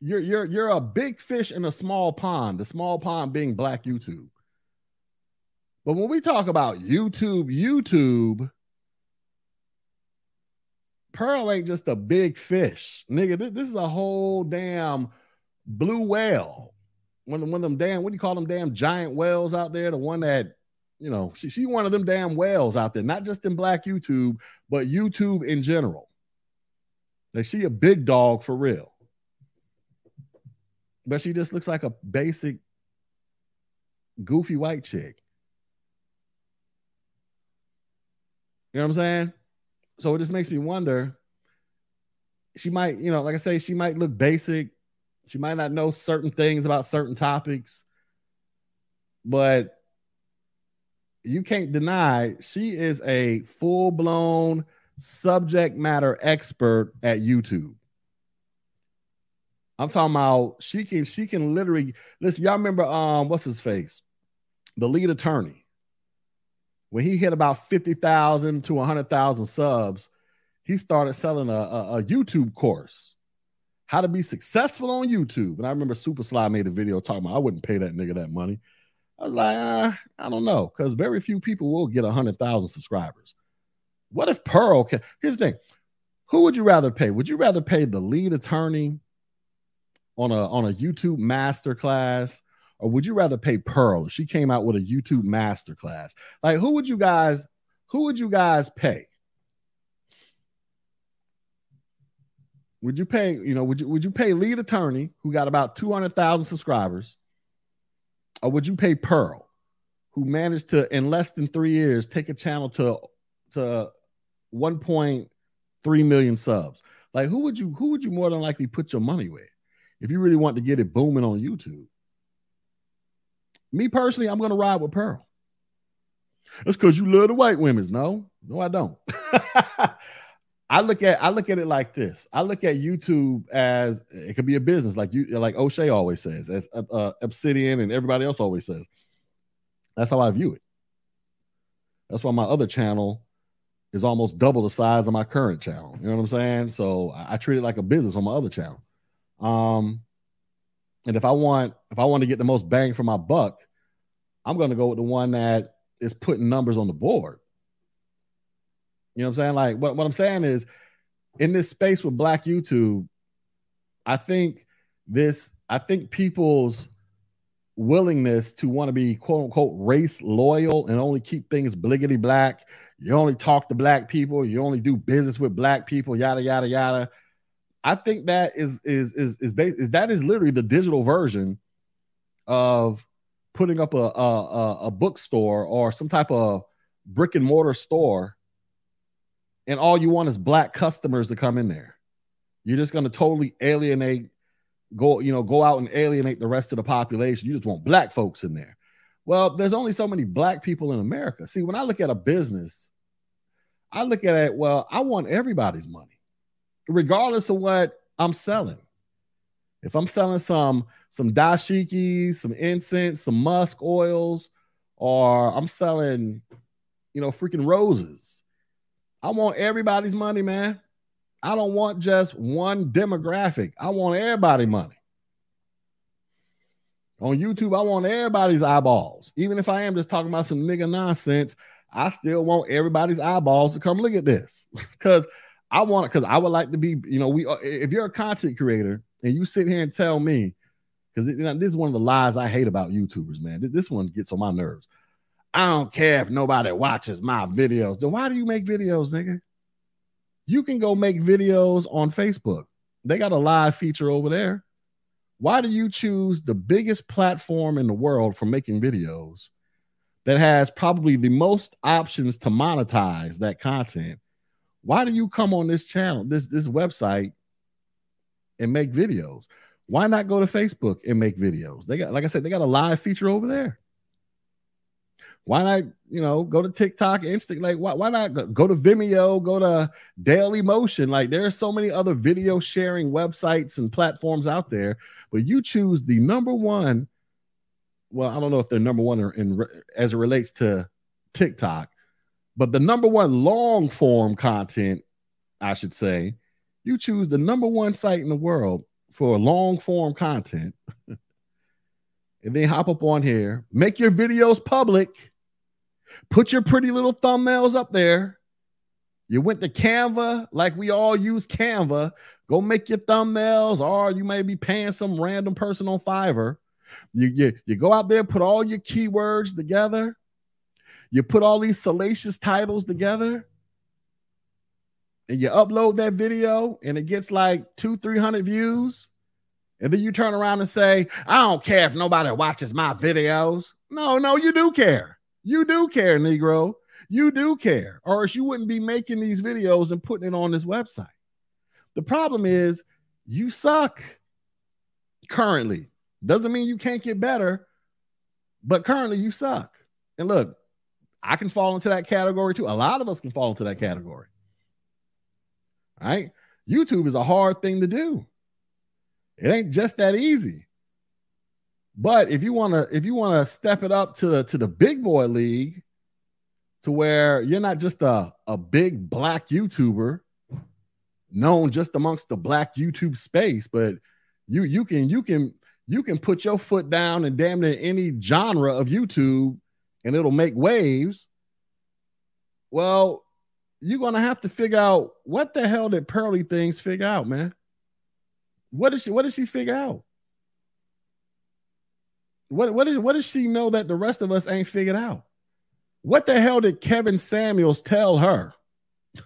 You're you're you're a big fish in a small pond. The small pond being Black YouTube. But when we talk about YouTube, YouTube, Pearl ain't just a big fish, nigga. This, this is a whole damn blue whale. One of, one of them damn, what do you call them damn giant whales out there? The one that, you know, she, she one of them damn whales out there, not just in black YouTube, but YouTube in general. Like she a big dog for real. But she just looks like a basic goofy white chick. You know what I'm saying? So it just makes me wonder. She might, you know, like I say, she might look basic. She might not know certain things about certain topics, but you can't deny she is a full blown subject matter expert at YouTube. I'm talking about she can she can literally listen. Y'all remember um what's his face, the lead attorney, when he hit about fifty thousand to hundred thousand subs, he started selling a, a, a, YouTube course, how to be successful on YouTube. And I remember Super Sly made a video talking about I wouldn't pay that nigga that money. I was like, uh, I don't know, because very few people will get hundred thousand subscribers. What if Pearl can? Here's the thing: who would you rather pay? Would you rather pay the lead attorney on a on a YouTube master class, or would you rather pay Pearl if she came out with a YouTube master class? Like, who would you guys? Who would you guys pay? Would you pay? You know, would you would you pay lead attorney who got about two hundred thousand subscribers, or would you pay Pearl, who managed to in less than three years take a channel to to 1.3 million subs. Like who would you who would you more than likely put your money with if you really want to get it booming on YouTube? Me personally, I'm gonna ride with Pearl. That's because you love the white women's. No, no, I don't. I look at I look at it like this. I look at YouTube as it could be a business, like you like O'Shea always says, as uh, uh Obsidian and everybody else always says. That's how I view it. That's why my other channel is almost double the size of my current channel. You know what I'm saying? So I, I treat it like a business on my other channel. Um, and if I want if I want to get the most bang for my buck, I'm going to go with the one that is putting numbers on the board. You know what I'm saying? Like what, what I'm saying is in this space with black YouTube, I think this I think people's willingness to want to be quote unquote race loyal and only keep things bliggity black. You only talk to black people. You only do business with black people. Yada yada yada. I think that is is is is, based, is that is literally the digital version of putting up a, a a bookstore or some type of brick and mortar store, and all you want is black customers to come in there. You're just going to totally alienate go you know go out and alienate the rest of the population. You just want black folks in there. Well there's only so many black people in america. See when i look at a business i look at it well i want everybody's money regardless of what i'm selling. If i'm selling some some dashikis some incense some musk oils or i'm selling you know freaking roses i want everybody's money man I don't want just one demographic. I want everybody money. On YouTube, I want everybody's eyeballs. Even if I am just talking about some nigga nonsense, I still want everybody's eyeballs to come look at this because I want it. Because I would like to be, you know, we. Uh, if you're a content creator and you sit here and tell me, because you know, this is one of the lies I hate about YouTubers, man. This one gets on my nerves. I don't care if nobody watches my videos. Then why do you make videos, nigga? You can go make videos on Facebook. They got a live feature over there. Why do you choose the biggest platform in the world for making videos that has probably the most options to monetize that content? Why do you come on this channel, this this website, and make videos? Why not go to Facebook and make videos? They got, like I said, they got a live feature over there. Why not, you know, go to TikTok, Insta? Like, why, why not go to Vimeo, go to Daily Motion? Like, there are so many other video sharing websites and platforms out there, but you choose the number one. Well, I don't know if they're number one in, as it relates to TikTok, but the number one long form content, I should say, you choose the number one site in the world for long form content. and then hop up on here, make your videos public Put your pretty little thumbnails up there. You went to Canva, like we all use Canva. Go make your thumbnails, or you may be paying some random person on Fiverr. You, you, you go out there, put all your keywords together. You put all these salacious titles together, and you upload that video, and it gets like two, three hundred views. And then you turn around and say, I don't care if nobody watches my videos. No, no, you do care. You do care, Negro. You do care, or else you wouldn't be making these videos and putting it on this website. The problem is you suck currently. Doesn't mean you can't get better, but currently you suck. And look, I can fall into that category too. A lot of us can fall into that category. Right? YouTube is a hard thing to do. It ain't just that easy. But if you want to, if you want to step it up to the to the big boy league, to where you're not just a, a big black YouTuber known just amongst the black YouTube space, but you you can you can you can put your foot down in damn near any genre of YouTube and it'll make waves. Well, you're gonna have to figure out what the hell did Pearly things figure out, man. What did she what did she figure out? What what is what does she know that the rest of us ain't figured out? What the hell did Kevin Samuels tell her?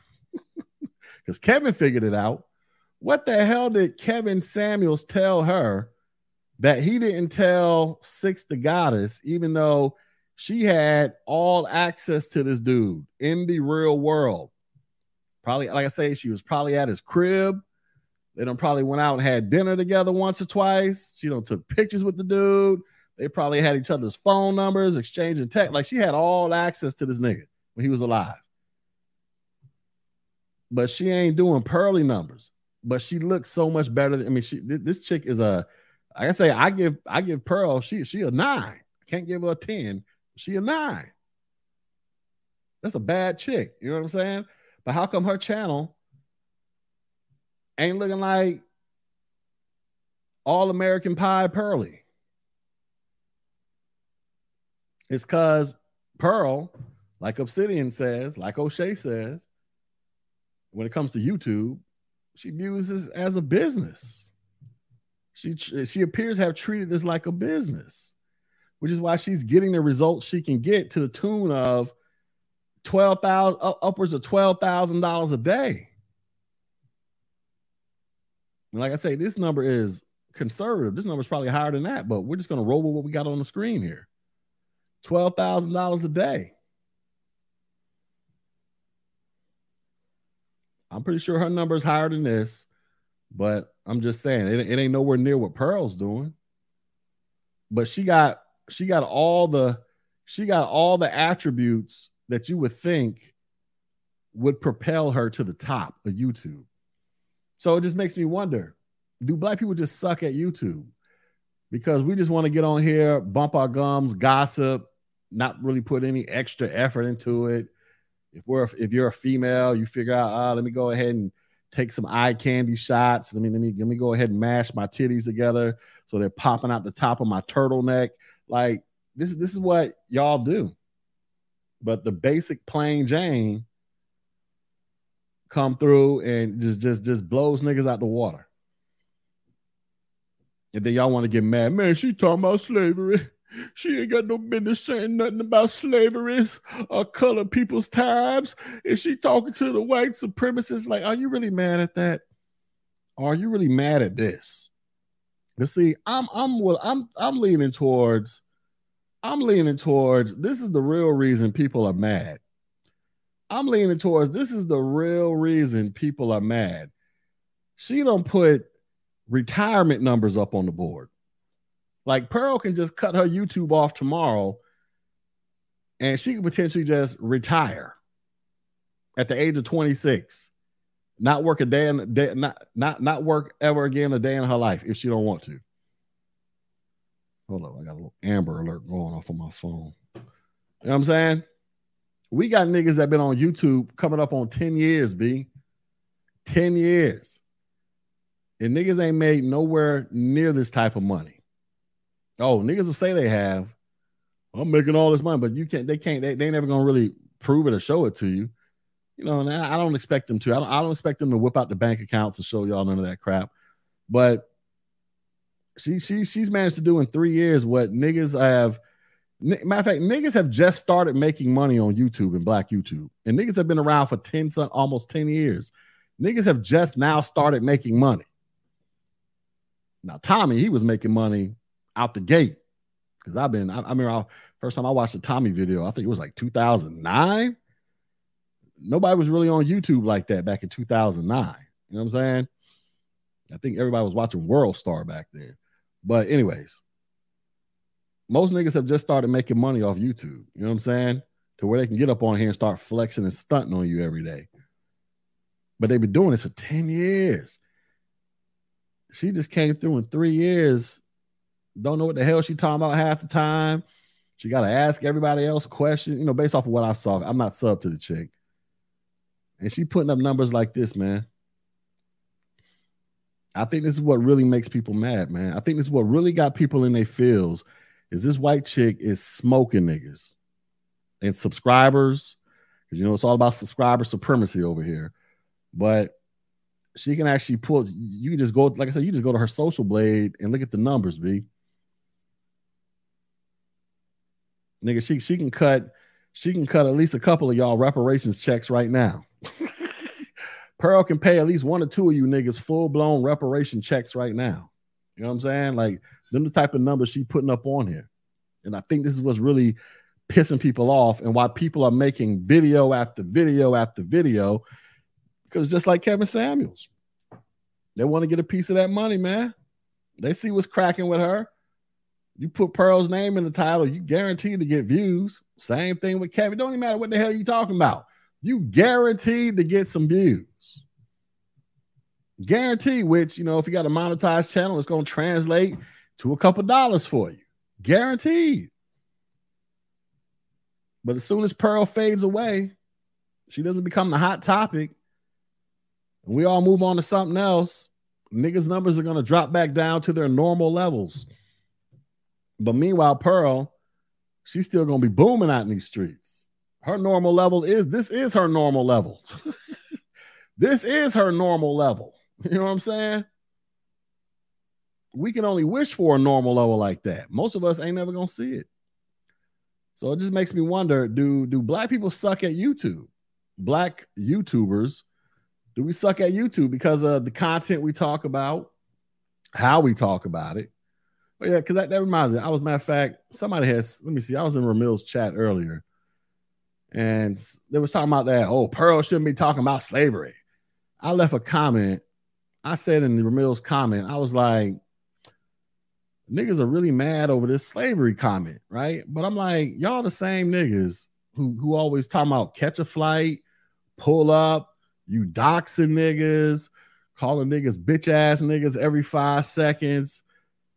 Because Kevin figured it out. What the hell did Kevin Samuels tell her that he didn't tell Six the Goddess, even though she had all access to this dude in the real world? Probably, like I say, she was probably at his crib. They don't probably went out and had dinner together once or twice. She don't took pictures with the dude. They probably had each other's phone numbers, exchanging text. Like she had all access to this nigga when he was alive. But she ain't doing pearly numbers. But she looks so much better. Than, I mean, she this chick is a. Like I say, I give I give Pearl. She she a nine. can't give her a ten. She a nine. That's a bad chick. You know what I'm saying? But how come her channel ain't looking like all American Pie Pearly? It's because Pearl, like Obsidian says, like O'Shea says, when it comes to YouTube, she views this as a business. She she appears to have treated this like a business, which is why she's getting the results she can get to the tune of twelve thousand upwards of twelve thousand dollars a day. And like I say, this number is conservative. This number is probably higher than that, but we're just going to roll with what we got on the screen here. $12,000 a day. I'm pretty sure her number is higher than this, but I'm just saying it, it ain't nowhere near what Pearl's doing. But she got she got all the she got all the attributes that you would think would propel her to the top of YouTube. So it just makes me wonder, do black people just suck at YouTube? Because we just want to get on here, bump our gums, gossip, not really put any extra effort into it. If we're if you're a female, you figure out, ah, let me go ahead and take some eye candy shots. Let me let me let me go ahead and mash my titties together so they're popping out the top of my turtleneck. Like this, this is what y'all do. But the basic plain Jane come through and just just just blows niggas out the water. And then y'all want to get mad. Man, she talking about slavery. She ain't got no business saying nothing about slaveries or uh, color people's times. Is she talking to the white supremacists? Like, are you really mad at that? Are you really mad at this? You see, I'm I'm well, I'm I'm leaning towards I'm leaning towards this is the real reason people are mad. I'm leaning towards this is the real reason people are mad. She don't put retirement numbers up on the board. Like Pearl can just cut her YouTube off tomorrow and she could potentially just retire at the age of 26 not work a day in day, not not not work ever again a day in her life if she don't want to. Hold up i got a little amber alert going off on my phone. You know what i'm saying? We got niggas that been on youtube coming up on 10 years b. 10 years. And niggas ain't made nowhere near this type of money oh niggas will say they have i'm making all this money but you can't they can't they, they ain't never gonna really prove it or show it to you you know, and I don't expect them to. I don't, I don't expect them to whip out the bank accounts and show y'all none of that crap. But she she she's managed to do in three years what niggas have. Matter of fact, niggas have just started making money on YouTube and Black YouTube, and niggas have been around for ten, some almost ten years. Niggas have just now started making money. Now Tommy, he was making money out the gate because I've been. I, I remember first time I watched the Tommy video. I think it was like 2009 nobody was really on YouTube like that back in 2009. You know what I'm saying? I think everybody was watching World Star back then. But, anyways, most niggas have just started making money off YouTube. You know what I'm saying? To where they can get up on here and start flexing and stunting on you every day. But they've been doing this for 10 years. She just came through in three years. Don't know what the hell she talking about half the time. She got to ask everybody else questions, you know, based off of what I saw. I'm not sub to the chick. And she putting up numbers like this, man. I think this is what really makes people mad, man. I think this is what really got people in their feels is this white chick is smoking niggas and subscribers. Because you know it's all about subscriber supremacy over here. But she can actually pull you can just go, like I said, you just go to her social blade and look at the numbers, B. Nigga, she she can cut she can cut at least a couple of y'all reparations checks right now. Pearl can pay at least one or two of you niggas full blown reparation checks right now. You know what I'm saying? Like them the type of numbers she putting up on here. And I think this is what's really pissing people off and why people are making video after video after video. Because just like Kevin Samuels, they want to get a piece of that money, man. They see what's cracking with her. You put Pearl's name in the title, you guaranteed to get views. Same thing with Kevin. Don't even matter what the hell you talking about you guaranteed to get some views. Guaranteed, which, you know, if you got a monetized channel, it's going to translate to a couple dollars for you. Guaranteed. But as soon as Pearl fades away, she doesn't become the hot topic, and we all move on to something else, niggas' numbers are going to drop back down to their normal levels. But meanwhile, Pearl, she's still to be booming out in these streets her normal level is this is her normal level. this is her normal level. You know what I'm saying? We can only wish for a normal level like that. Most of us ain't never gonna see it. So it just makes me wonder: Do do black people suck at YouTube? Black YouTubers, do we suck at YouTube because of the content we talk about, how we talk about it? But yeah, because that, that reminds me. I was matter of fact, somebody has. Let me see. I was in Ramil's chat earlier and they was talking about that. Oh, Pearl shouldn't be talking about slavery. I left a comment. I said in Ramil's comment, I was like, niggas are really mad over this slavery comment, right? But I'm like, y'all the same niggas who who always talking about catch a flight, pull up, you doxing niggas, calling niggas bitch ass niggas every five seconds.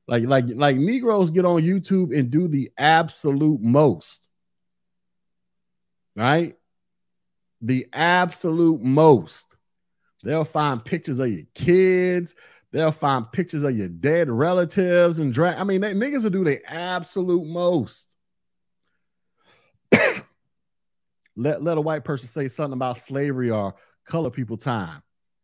Like, like, like Negroes get on YouTube and do the absolute most right? The absolute most. They'll find pictures of your kids. They'll find pictures of your dead relatives and drag. I mean, they, niggas will do the absolute most. let, let a white person say something about slavery or color people time.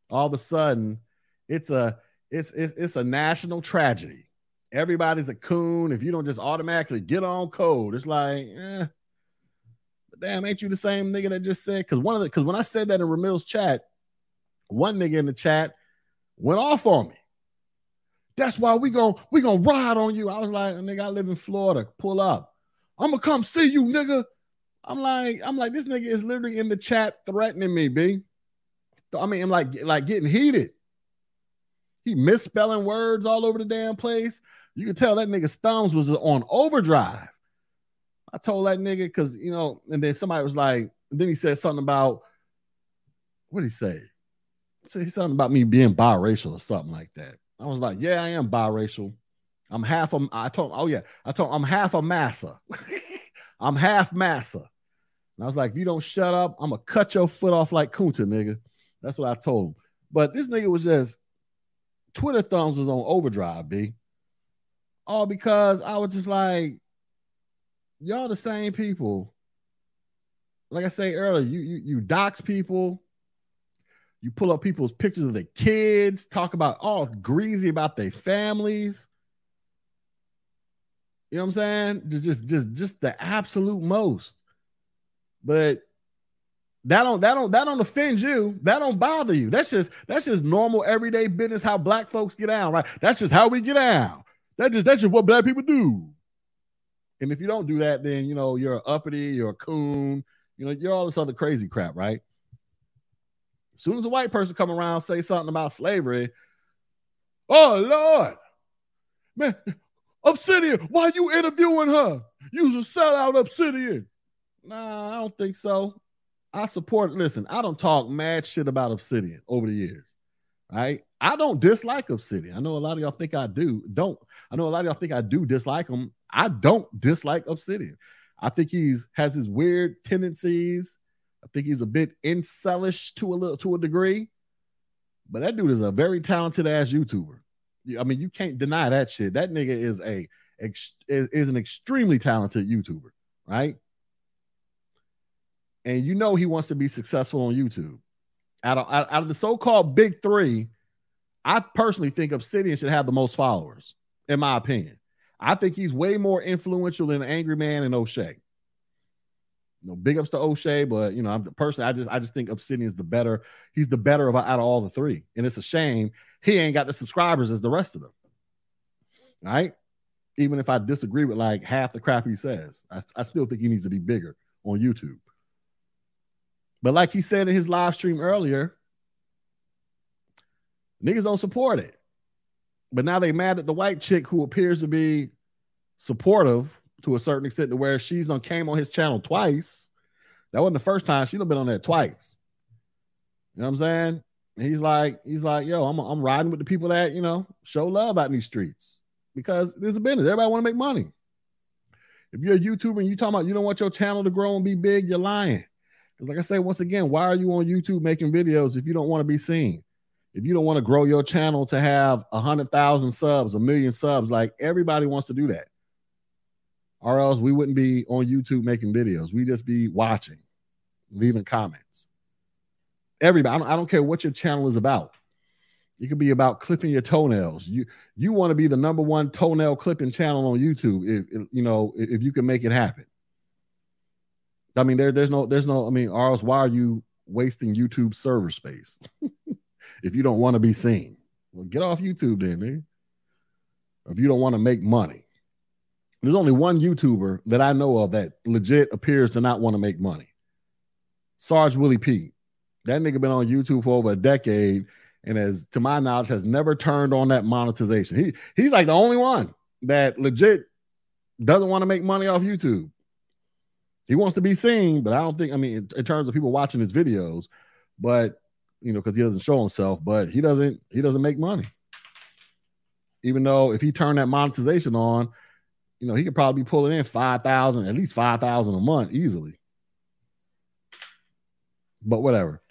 All of a sudden, it's a it's it's, it's a national tragedy. Everybody's a coon. If you don't just automatically get on code, it's like, eh, damn, ain't you the same nigga that just said? Because one of the because when I said that in Ramil's chat, one nigga in the chat went off on me. That's why we going we gonna ride on you. I was like, nigga, I live in Florida. Pull up. I'm gonna come see you, nigga. I'm like, I'm like, this nigga is literally in the chat threatening me, B. I mean, I'm like, like getting heated. He misspelling words all over the damn place. You could tell that nigga's thumbs was on overdrive. I told that nigga because you know, and then somebody was like, then he said something about what did he say? He said something about me being biracial or something like that. I was like, yeah, I am biracial. I'm half a. I told. Oh yeah, I told. I'm half a massa. I'm half massa. And I was like, if you don't shut up, I'm gonna cut your foot off like Kunta, nigga. That's what I told him. But this nigga was just Twitter thumbs was on overdrive, B. All because I was just like, y'all the same people. Like I say earlier, you you you dox people, you pull up people's pictures of their kids, talk about all greasy about their families. You know what I'm saying? Just just just just the absolute most. But that don't that don't that don't offend you. That don't bother you. That's just that's just normal everyday business how black folks get out, right? That's just how we get out. That just that's just what black people do. And if you don't do that, then you know you're an uppity, you're a coon, you know, you're all this other crazy crap, right? As soon as a white person come around, say something about slavery, oh Lord, man, Obsidian, why you interviewing her? You's a sellout Obsidian. Nah, I don't think so. I support. Listen, I don't talk mad shit about Obsidian over the years. Right? I don't dislike Obsidian. I know a lot of y'all think I do. Don't. I know a lot of y'all think I do dislike him. I don't dislike Obsidian. I think he's has his weird tendencies. I think he's a bit incelish to a little to a degree. But that dude is a very talented ass YouTuber. I mean, you can't deny that shit. That nigga is a is, is an extremely talented YouTuber, right? and you know he wants to be successful on YouTube. Out of, out of the so-called big three, I personally think Obsidian should have the most followers, in my opinion. I think he's way more influential than Angry Man and O'Shea. You know, big ups to O'Shea, but you know, I'm personally, I just I just think Obsidian is the better. He's the better of out of all the three, and it's a shame he ain't got the subscribers as the rest of them. Right? Even if I disagree with like half the crap he says, I, I still think he needs to be bigger on YouTube. But like he said in his live stream earlier, niggas don't support it. But now they mad at the white chick who appears to be supportive to a certain extent to where she's done came on his channel twice. That wasn't the first time. She's been on there twice. You know what I'm saying? And he's like, he's like, yo, I'm I'm riding with the people that, you know, show love out in these streets. Because there's a business. Everybody want to make money. If you're a YouTuber and you talking about you don't want your channel to grow and be big, you're lying. Like I say, once again, why are you on YouTube making videos if you don't want to be seen? If you don't want to grow your channel to have a hundred thousand subs, a million subs, like everybody wants to do that. Or else we wouldn't be on YouTube making videos. We just be watching, leaving comments. Everybody, I don't, I don't care what your channel is about. It could be about clipping your toenails. You you want to be the number one toenail clipping channel on YouTube if, if you know if you can make it happen. I mean, there, there's no, there's no. I mean, Arles, why are you wasting YouTube server space if you don't want to be seen? Well, get off YouTube then, man. If you don't want to make money, there's only one YouTuber that I know of that legit appears to not want to make money. Sarge Willie P. That nigga been on YouTube for over a decade, and as to my knowledge, has never turned on that monetization. He he's like the only one that legit doesn't want to make money off YouTube. He wants to be seen, but I don't think. I mean, in, in terms of people watching his videos, but you know, because he doesn't show himself, but he doesn't. He doesn't make money. Even though if he turned that monetization on, you know, he could probably be pulling in five thousand, at least five thousand a month easily. But whatever.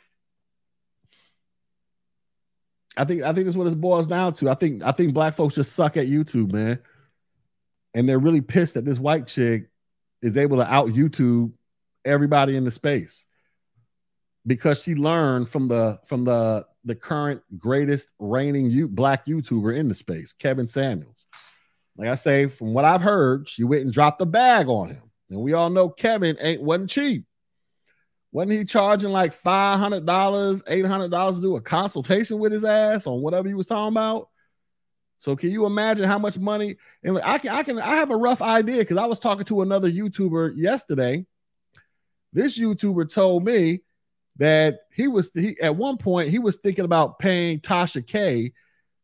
I think I think that's what it boils down to. I think I think black folks just suck at YouTube, man. And they're really pissed at this white chick is able to out YouTube everybody in the space because she learned from the from the the current greatest reigning you, black YouTuber in the space, Kevin Samuels. Like I say, from what I've heard, she went and dropped the bag on him, and we all know Kevin ain't wasn't cheap. Wasn't he charging like five hundred dollars, eight hundred dollars to do a consultation with his ass on whatever he was talking about? So can you imagine how much money? And I can, I can, I have a rough idea because I was talking to another YouTuber yesterday, This YouTuber told me that he was he at one point he was thinking about paying Tasha K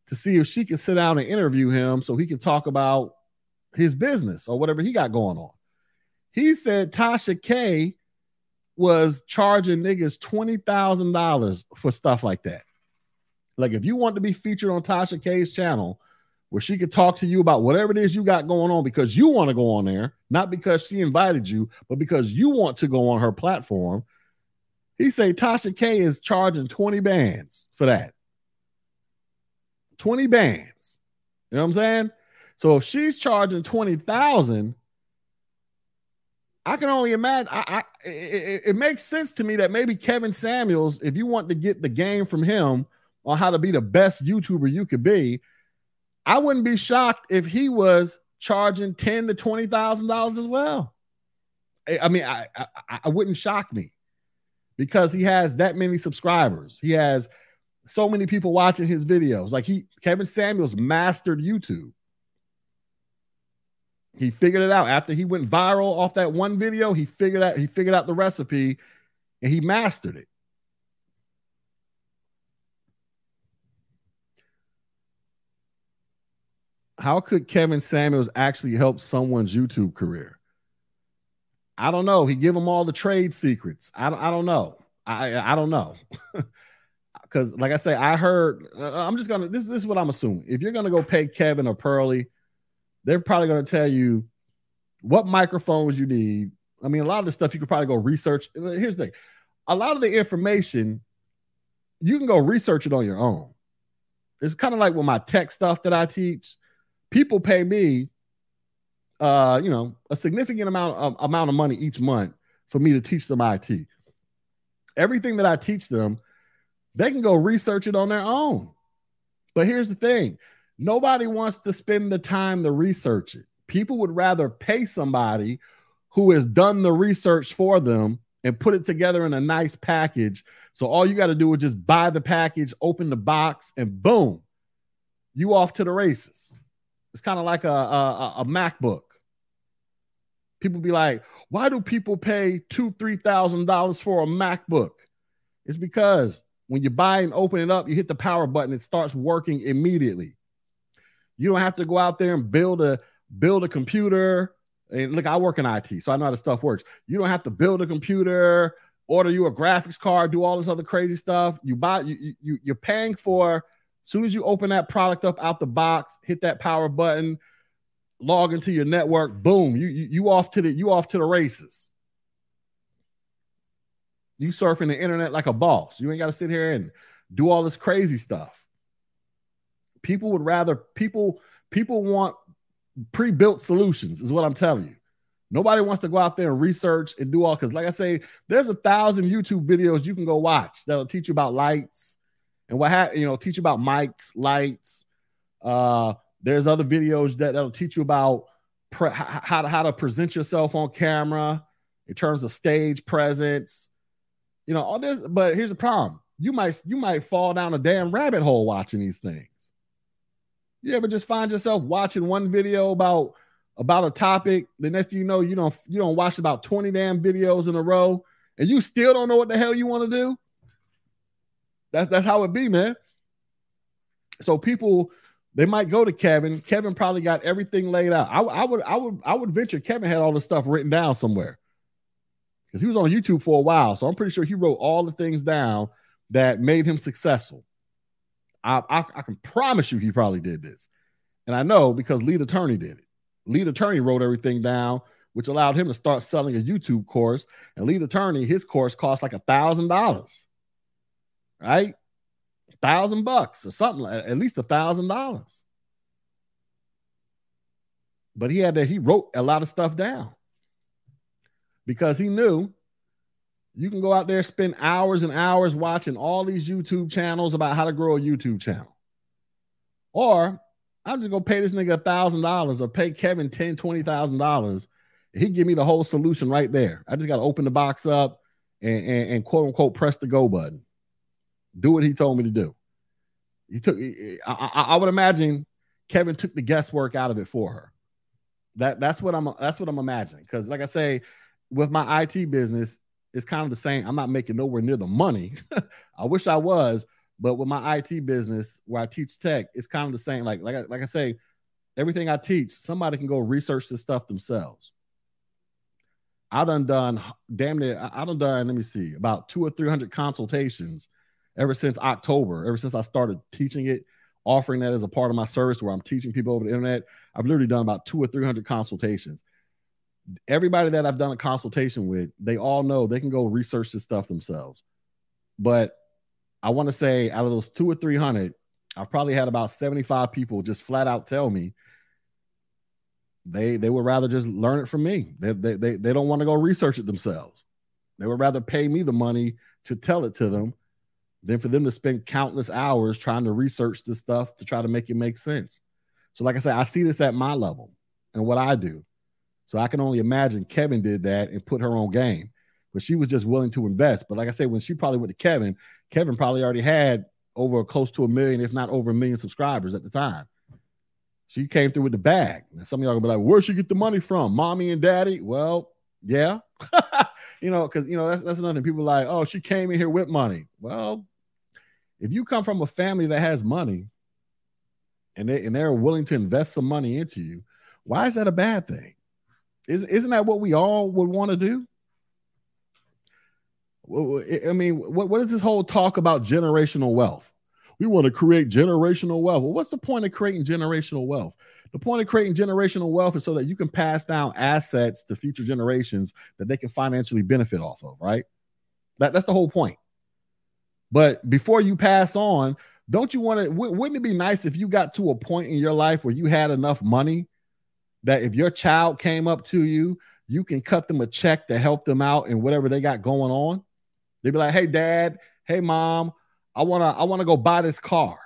to see if she could sit down and interview him so he could talk about his business or whatever he got going on. He said Tasha K was charging niggas $20,000 for stuff like that. Like if you want to be featured on Tasha K's channel where she could talk to you about whatever it is you got going on because you want to go on there, not because she invited you, but because you want to go on her platform. He say Tasha K is charging 20 bands for that. 20 bands. You know what I'm saying? So if she's charging 20,000, I can only imagine. I, I it, it, makes sense to me that maybe Kevin Samuels, if you want to get the game from him on how to be the best YouTuber you could be, I wouldn't be shocked if he was charging ten to twenty thousand dollars as well. I mean, I, I I wouldn't shock me because he has that many subscribers. He has so many people watching his videos. Like he, Kevin Samuels mastered YouTube. He figured it out after he went viral off that one video. He figured out he figured out the recipe, and he mastered it. How could Kevin Samuels actually help someone's YouTube career? I don't know. He give them all the trade secrets. I, I don't know. I I don't know. because like I say, I heard. Uh, I'm just gonna. This, this is what I'm assuming. If you're gonna go pay Kevin or Pearly, they're probably gonna tell you what microphones you need. I mean, a lot of the stuff you could probably go research. Uh, here's the thing: a lot of the information you can go research it on your own. It's kind of like with my tech stuff that I teach. People pay me, uh, you know, a significant amount of amount of money each month for me to teach them IT. Everything that I teach them they can go research it on their own. But here's the thing nobody wants to spend the time to research it. People would rather pay somebody who has done the research for them and put it together in a nice package. So all you got to do is just buy the package, open the box, and boom, you off to the races. It's kind of like a, a, a MacBook. People be like, why do people pay two, three thousand dollars for a MacBook? It's because when you buy and open it up, you hit the power button, it starts working immediately. You don't have to go out there and build a build a computer. And look, I work in IT, so I know how the stuff works. You don't have to build a computer, order you a graphics card, do all this other crazy stuff. You buy you, you you're paying for soon as you open that product up out the box, hit that power button, log into your network, boom, you you, you off to the you off to the races you surfing the internet like a boss. You ain't got to sit here and do all this crazy stuff. People would rather people people want pre-built solutions is what I'm telling you. Nobody wants to go out there and research and do all because, like I say, there's a thousand YouTube videos you can go watch that'll teach you about lights and what ha- you know, teach you about mics, lights. Uh, there's other videos that, that'll teach you about pre- how to how to present yourself on camera in terms of stage presence, you know, all this, but here's the problem. You might you might fall down a damn rabbit hole watching these things. You ever just find yourself watching one video about about a topic, the next thing you know, you don't you don't watch about 20 damn videos in a row, and you still don't know what the hell you want to do. That's that's how it be, man. So people they might go to Kevin. Kevin probably got everything laid out. I, I would I would I would venture Kevin had all the stuff written down somewhere because he was on YouTube for a while. So I'm pretty sure he wrote all the things down that made him successful. I, I, I can promise you he probably did this. And I know because Lead Attorney did it. Lead Attorney wrote everything down, which allowed him to start selling a YouTube course. And Lead Attorney, his course cost like a thousand dollars, right? A thousand bucks or something, at least a thousand dollars. But he had to, he wrote a lot of stuff down because he knew you can go out there spend hours and hours watching all these YouTube channels about how to grow a YouTube channel. Or I'm just gonna pay this nigga a thousand dollars or pay Kevin ten, twenty thousand dollars. He give me the whole solution right there. I just gotta open the box up and, and, and quote unquote press the go button. Do what he told me to do. He took I, I, I would imagine Kevin took the guesswork out of it for her. That that's what I'm that's what I'm imagining. Because like I say, with my IT business, it's kind of the same. I'm not making nowhere near the money. I wish I was, but with my IT business where I teach tech, it's kind of the same. Like like I, like I say, everything I teach, somebody can go research this stuff themselves. I done done damn near. I done done. Let me see, about two or three hundred consultations ever since October. Ever since I started teaching it, offering that as a part of my service, where I'm teaching people over the internet. I've literally done about two or three hundred consultations. Everybody that I've done a consultation with, they all know they can go research this stuff themselves. But I want to say, out of those two or three hundred, I've probably had about seventy five people just flat out tell me they they would rather just learn it from me. They they they, they don't want to go research it themselves. They would rather pay me the money to tell it to them than for them to spend countless hours trying to research this stuff to try to make it make sense. So, like I said, I see this at my level and what I do. So I can only imagine Kevin did that and put her on game, but she was just willing to invest. But like I said, when she probably went to Kevin, Kevin probably already had over close to a million, if not over a million subscribers at the time. She came through with the bag. Some of y'all gonna be like, where'd she get the money from? Mommy and daddy? Well, yeah. you know, because you know, that's that's another thing. People like, oh, she came in here with money. Well, if you come from a family that has money and they and they're willing to invest some money into you, why is that a bad thing? Isn't isn't that what we all would want to do? I mean, what, what is this whole talk about generational wealth? we want to create generational wealth. Well, what's the point of creating generational wealth? The point of creating generational wealth is so that you can pass down assets to future generations that they can financially benefit off of, right? That, that's the whole point. But before you pass on, don't you want to? Wouldn't it be nice if you got to a point in your life where you had enough money that if your child came up to you, you can cut them a check to help them out in whatever they got going on? They'd be like, hey, dad, hey, mom, I want to I want to go buy this car.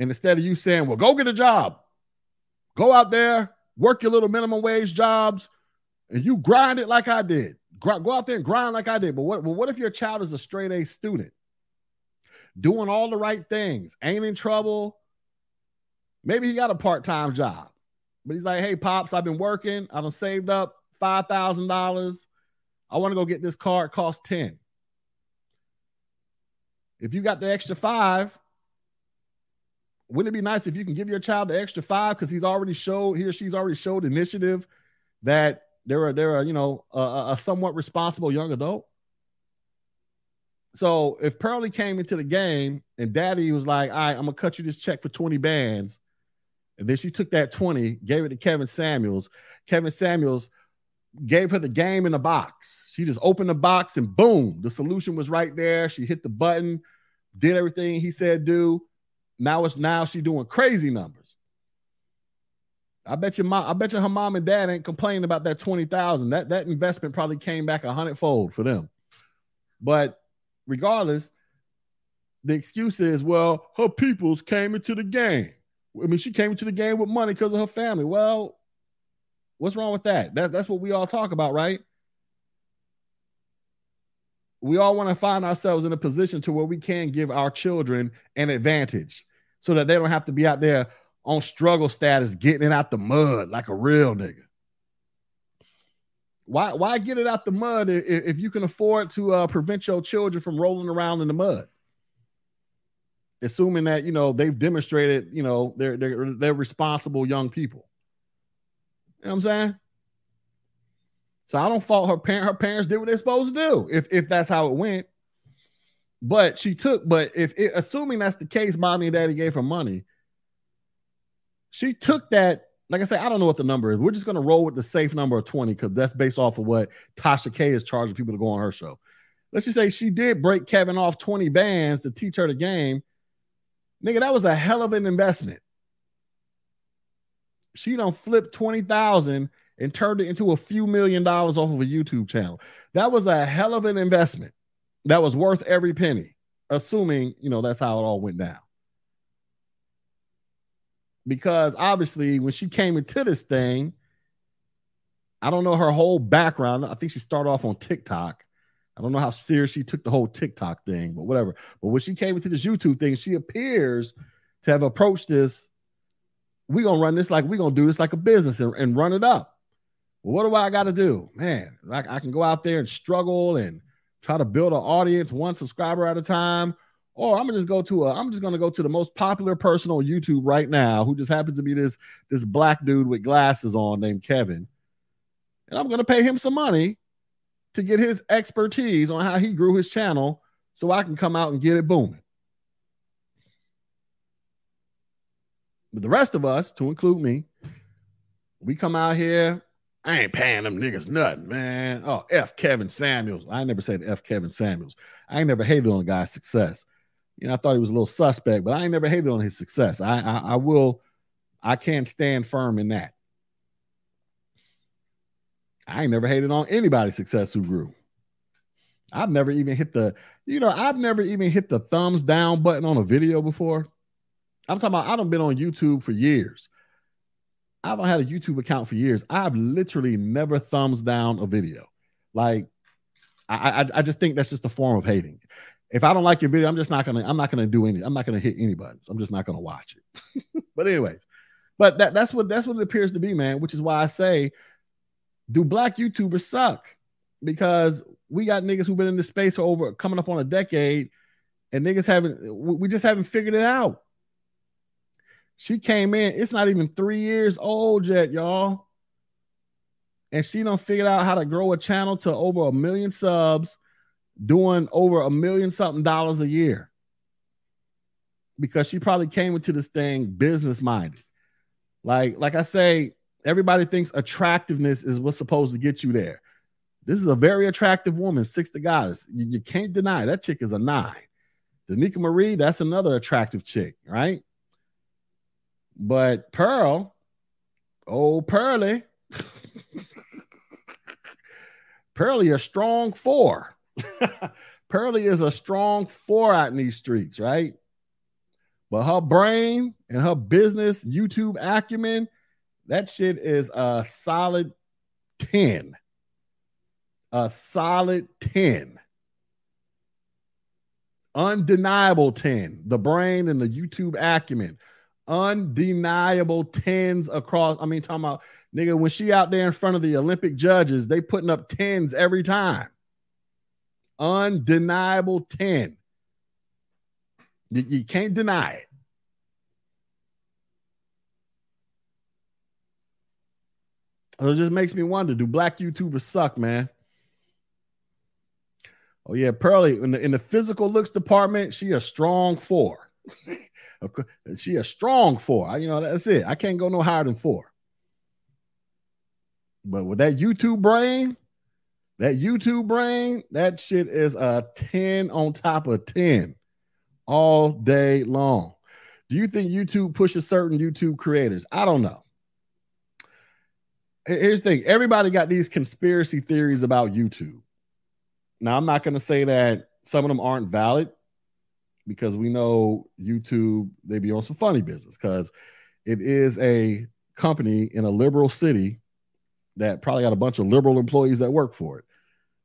And instead of you saying, "Well, go get a job. Go out there, work your little minimum wage jobs and you grind it like I did. Go out there and grind like I did." But what well, what if your child is a straight A student? Doing all the right things, ain't in trouble. Maybe he got a part-time job. But he's like, "Hey, pops, I've been working. I've saved up $5,000. I want to go get this car. It costs 10. If you got the extra five, wouldn't it be nice if you can give your child the extra five because he's already showed he or she's already showed initiative that they're a, they're a, you know a, a somewhat responsible young adult. So if Pearly came into the game and Daddy was like, "All right, I'm gonna cut you this check for 20 bands," and then she took that 20, gave it to Kevin Samuels. Kevin Samuels gave her the game in the box. She just opened the box and boom, the solution was right there. She hit the button, did everything he said do. Now it's now she doing crazy numbers. I bet your mom, I bet you her mom and dad ain't complaining about that 20,000. That that investment probably came back a hundredfold for them. But regardless, the excuse is, well, her peoples came into the game. I mean, she came into the game with money because of her family. Well, What's wrong with that? that that's what we all talk about, right? We all want to find ourselves in a position to where we can give our children an advantage so that they don't have to be out there on struggle status getting it out the mud like a real nigga. Why, why get it out the mud if, if you can afford to uh, prevent your children from rolling around in the mud? Assuming that you know they've demonstrated, you know, they're they're they're responsible young people. You know what I'm saying? So I don't fault her parent. Her parents did what they're supposed to do. If if that's how it went. But she took, but if it, assuming that's the case, mommy and daddy gave her money. She took that. Like I said, I don't know what the number is. We're just gonna roll with the safe number of 20 because that's based off of what Tasha K is charging people to go on her show. Let's just say she did break Kevin off 20 bands to teach her the game. Nigga, that was a hell of an investment she don't flip 20,000 and turned it into a few million dollars off of a YouTube channel. That was a hell of an investment. That was worth every penny, assuming, you know, that's how it all went down. Because obviously, when she came into this thing, I don't know her whole background. I think she started off on TikTok. I don't know how serious she took the whole TikTok thing, but whatever. But when she came into this YouTube thing, she appears to have approached this we're gonna run this like we're gonna do this like a business and, and run it up. Well, what do I got to do? Man, like I can go out there and struggle and try to build an audience one subscriber at a time. Oh, or I'm gonna just go to a, I'm just gonna go to the most popular person on YouTube right now, who just happens to be this this black dude with glasses on named Kevin. And I'm gonna pay him some money to get his expertise on how he grew his channel so I can come out and get it booming. But the rest of us, to include me, we come out here. I ain't paying them niggas nothing, man. Oh, F Kevin Samuels. I never said F Kevin Samuels. I ain't never hated on a guy's success. You know, I thought he was a little suspect, but I ain't never hated on his success. I, I, I will, I can't stand firm in that. I ain't never hated on anybody's success who grew. I've never even hit the, you know, I've never even hit the thumbs down button on a video before. I'm talking about I don't been on YouTube for years. I've had a YouTube account for years. I've literally never thumbs down a video. Like, I, I, I just think that's just a form of hating. If I don't like your video, I'm just not gonna, I'm not gonna do any, I'm not gonna hit any buttons. I'm just not gonna watch it. but anyways, but that, that's what that's what it appears to be, man. Which is why I say, do black YouTubers suck? Because we got niggas who've been in this space for over coming up on a decade, and niggas haven't, we just haven't figured it out. She came in, it's not even three years old yet, y'all. And she don't figure out how to grow a channel to over a million subs, doing over a million something dollars a year. Because she probably came into this thing business minded. Like, like I say, everybody thinks attractiveness is what's supposed to get you there. This is a very attractive woman, six to goddess. You, you can't deny that chick is a nine. Danica Marie, that's another attractive chick, right? But Pearl, oh Pearly, Pearly a strong four. Pearly is a strong four out in these streets, right? But her brain and her business YouTube acumen, that shit is a solid 10. A solid 10. Undeniable 10. The brain and the YouTube acumen undeniable tens across. I mean, talking about nigga, when she out there in front of the Olympic judges, they putting up tens every time. Undeniable 10. You, you can't deny it. it just makes me wonder: Do black YouTubers suck, man? Oh yeah, Pearly in the in the physical looks department, she a strong four. She a strong four. I, you know, that's it. I can't go no higher than four. But with that YouTube brain, that YouTube brain, that shit is a 10 on top of 10 all day long. Do you think YouTube pushes certain YouTube creators? I don't know. Here's the thing everybody got these conspiracy theories about YouTube. Now, I'm not going to say that some of them aren't valid because we know YouTube they be on some funny business because it is a company in a liberal city that probably got a bunch of liberal employees that work for it.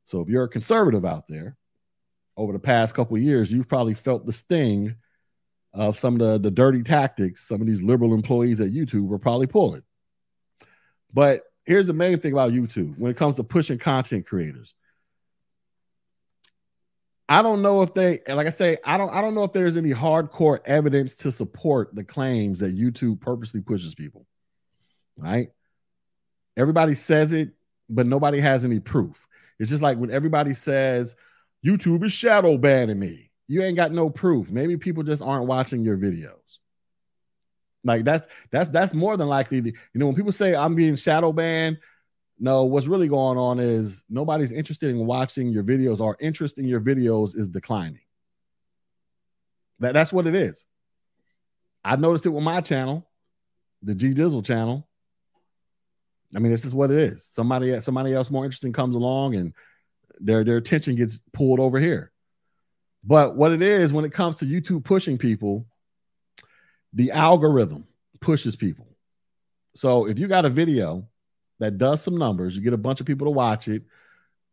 So if you're a conservative out there, over the past couple years, you've probably felt the sting of some of the, the dirty tactics some of these liberal employees at YouTube were probably pulling. But here's the main thing about YouTube when it comes to pushing content creators. I don't know if they like I say, I don't I don't know if there's any hardcore evidence to support the claims that YouTube purposely pushes people. Right? Everybody says it, but nobody has any proof. It's just like when everybody says YouTube is shadow banning me. You ain't got no proof. Maybe people just aren't watching your videos. Like that's that's that's more than likely. To, you know, when people say I'm being shadow banned, no, what's really going on is nobody's interested in watching your videos. Our interest in your videos is declining. That, that's what it is. I noticed it with my channel, the G Dizzle channel. I mean, this is what it is. Somebody, somebody else more interesting comes along, and their their attention gets pulled over here. But what it is when it comes to YouTube pushing people, the algorithm pushes people. So if you got a video that does some numbers. You get a bunch of people to watch it,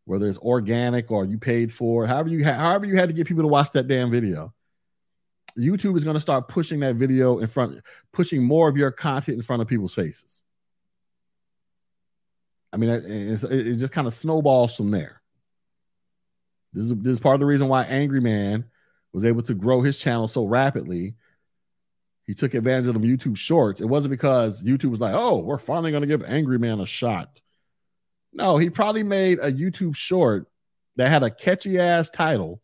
whether it's organic or you paid for however you ha- however you had to get people to watch that damn video. YouTube is going to start pushing that video in front, pushing more of your content in front of people's faces. I mean, it's, it just kind of snowballs from there. This is, this is part of the reason why Angry Man was able to grow his channel so rapidly. He took advantage of the YouTube shorts. It wasn't because YouTube was like, oh, we're finally going to give Angry Man a shot. No, he probably made a YouTube short that had a catchy ass title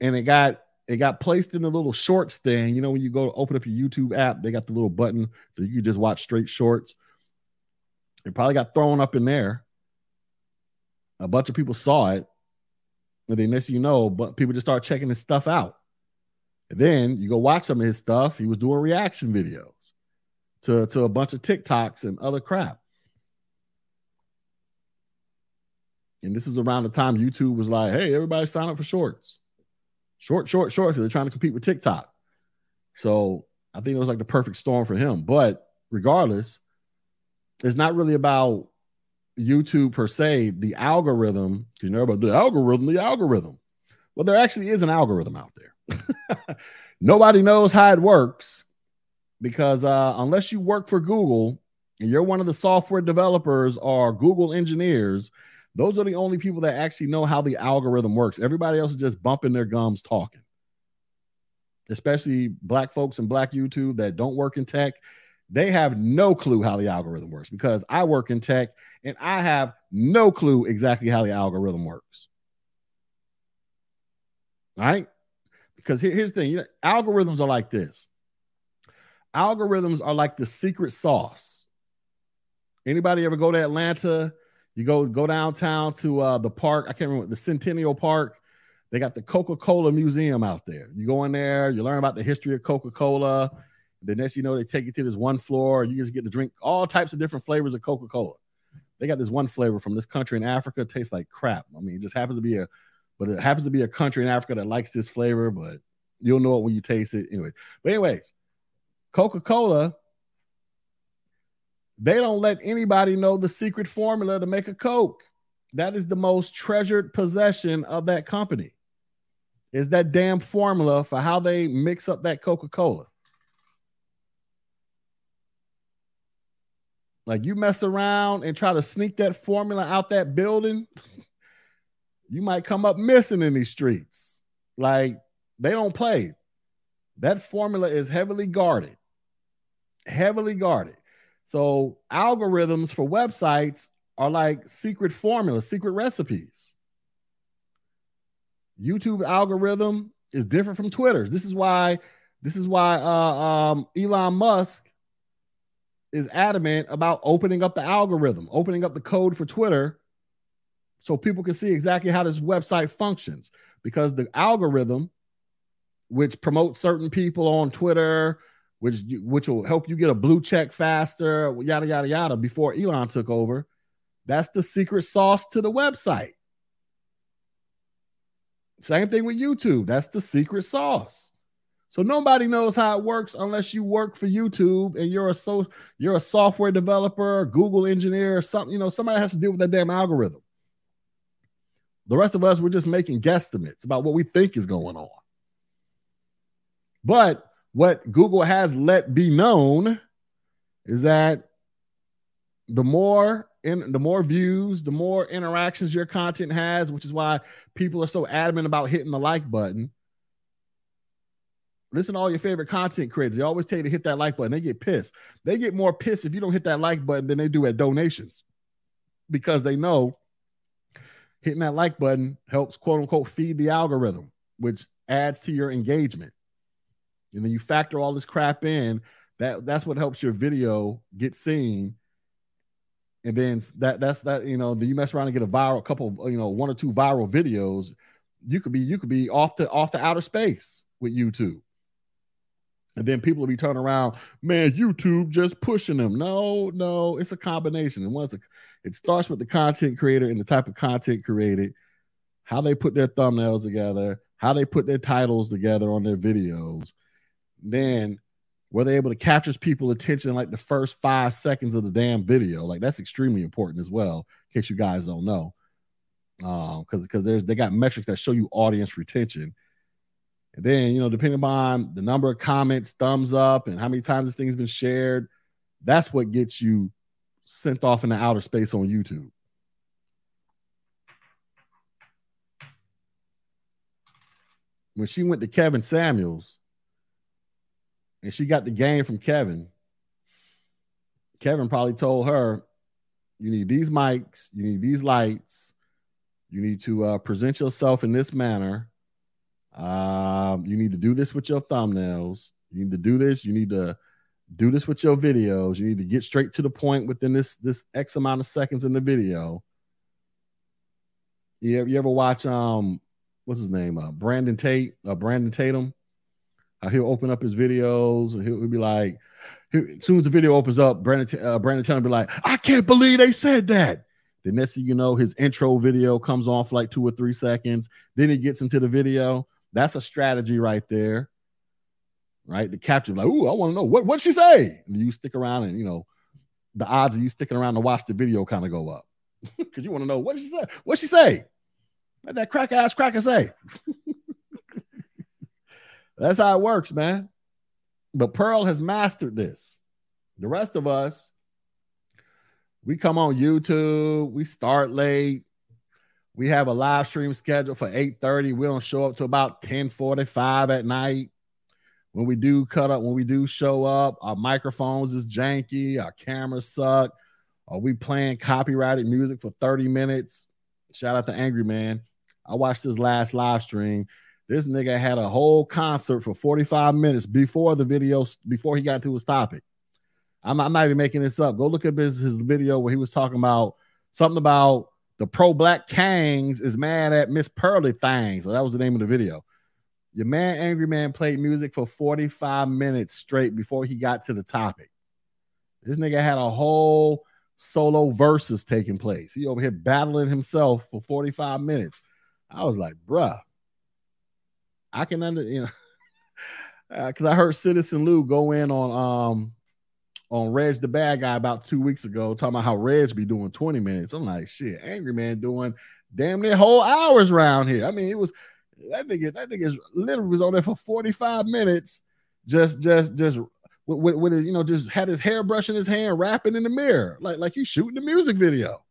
and it got it got placed in the little shorts thing. You know, when you go to open up your YouTube app, they got the little button that you just watch straight shorts. It probably got thrown up in there. A bunch of people saw it. And then next you know, but people just start checking his stuff out. And then you go watch some of his stuff. He was doing reaction videos to, to a bunch of TikToks and other crap. And this is around the time YouTube was like, hey, everybody sign up for shorts. Short, short, short, because they're trying to compete with TikTok. So I think it was like the perfect storm for him. But regardless, it's not really about YouTube per se, the algorithm, you know about the algorithm, the algorithm. Well, there actually is an algorithm out there. Nobody knows how it works because uh, unless you work for Google and you're one of the software developers or Google engineers, those are the only people that actually know how the algorithm works. Everybody else is just bumping their gums talking. Especially black folks and black YouTube that don't work in tech they have no clue how the algorithm works because I work in tech and I have no clue exactly how the algorithm works. Right? Because here, here's the thing you know, algorithms are like this algorithms are like the secret sauce. Anybody ever go to Atlanta? You go go downtown to uh, the park. I can't remember the Centennial Park. They got the Coca Cola Museum out there. You go in there, you learn about the history of Coca Cola the next you know, they take you to this one floor, you just get to drink all types of different flavors of Coca Cola. They got this one flavor from this country in Africa. Tastes like crap. I mean, it just happens to be a, but it happens to be a country in Africa that likes this flavor, but you'll know it when you taste it anyway. But anyways, Coca Cola, they don't let anybody know the secret formula to make a Coke. That is the most treasured possession of that company. Is that damn formula for how they mix up that Coca Cola. Like you mess around and try to sneak that formula out that building, you might come up missing in these streets. Like they don't play. That formula is heavily guarded. Heavily guarded. So algorithms for websites are like secret formulas, secret recipes. YouTube algorithm is different from Twitter's. This is why this is why uh, um, Elon Musk is adamant about opening up the algorithm, opening up the code for Twitter so people can see exactly how this website functions. Because the algorithm, which promotes certain people on Twitter, which which will help you get a blue check faster, yada yada yada. Before Elon took over, that's the secret sauce to the website. Same thing with YouTube. That's the secret sauce. So nobody knows how it works unless you work for YouTube and you're a so you're a software developer, Google engineer, or something. You know, somebody has to deal with that damn algorithm. The rest of us, we're just making guesstimates about what we think is going on. But what Google has let be known is that the more in the more views, the more interactions your content has, which is why people are so adamant about hitting the like button listen to all your favorite content creators. They always tell you to hit that like button. They get pissed. They get more pissed if you don't hit that like button than they do at donations because they know hitting that like button helps quote unquote feed the algorithm, which adds to your engagement. And then you factor all this crap in. That that's what helps your video get seen. And then that that's that you know, then you mess around and get a viral couple of you know one or two viral videos. You could be you could be off the off the outer space with YouTube. And then people will be turning around, man, YouTube just pushing them. No, no, it's a combination. And once it starts with the content creator and the type of content created, how they put their thumbnails together, how they put their titles together on their videos. Then were they able to capture people's attention like the first five seconds of the damn video? Like that's extremely important as well, in case you guys don't know. Um, because because there's they got metrics that show you audience retention and then, you know, depending upon the number of comments, thumbs up, and how many times this thing has been shared, that's what gets you sent off into outer space on YouTube. When she went to Kevin Samuels and she got the game from Kevin, Kevin probably told her, You need these mics, you need these lights, you need to uh, present yourself in this manner. Um, you need to do this with your thumbnails. You need to do this. You need to do this with your videos. You need to get straight to the point within this this X amount of seconds in the video. You ever, you ever watch um what's his name? Uh, Brandon Tate, uh, Brandon Tatum. Uh, he'll open up his videos and he'll, he'll be like, as soon as the video opens up, Brandon uh, Brandon Tatum be like, I can't believe they said that. The next thing you know, his intro video comes off like two or three seconds. Then he gets into the video. That's a strategy right there right? The capture, like, ooh, I want to know what what she say. And you stick around, and you know, the odds of you sticking around to watch the video kind of go up because you want to know what she say. What she say? What that crack ass cracker say? That's how it works, man. But Pearl has mastered this. The rest of us, we come on YouTube, we start late. We have a live stream scheduled for 8:30. We don't show up to about 10:45 at night when we do cut up, when we do show up, our microphones is janky, our cameras suck. Are we playing copyrighted music for 30 minutes? Shout out to Angry Man. I watched his last live stream. This nigga had a whole concert for 45 minutes before the video, before he got to his topic. I'm, I'm not even making this up. Go look at his, his video where he was talking about something about the pro black Kangs is mad at Miss Pearly Things. So that was the name of the video. Your man, Angry Man, played music for 45 minutes straight before he got to the topic. This nigga had a whole solo verses taking place. He over here battling himself for 45 minutes. I was like, bruh, I can under, you know, because uh, I heard Citizen Lou go in on um on Reg the bad guy about two weeks ago, talking about how Reg be doing 20 minutes. I'm like, shit, Angry Man doing damn near whole hours around here. I mean, it was that nigga, that nigga literally was on there for 45 minutes, just, just, just with, with, with his, you know, just had his hairbrush in his hand, rapping in the mirror, like, like he's shooting the music video.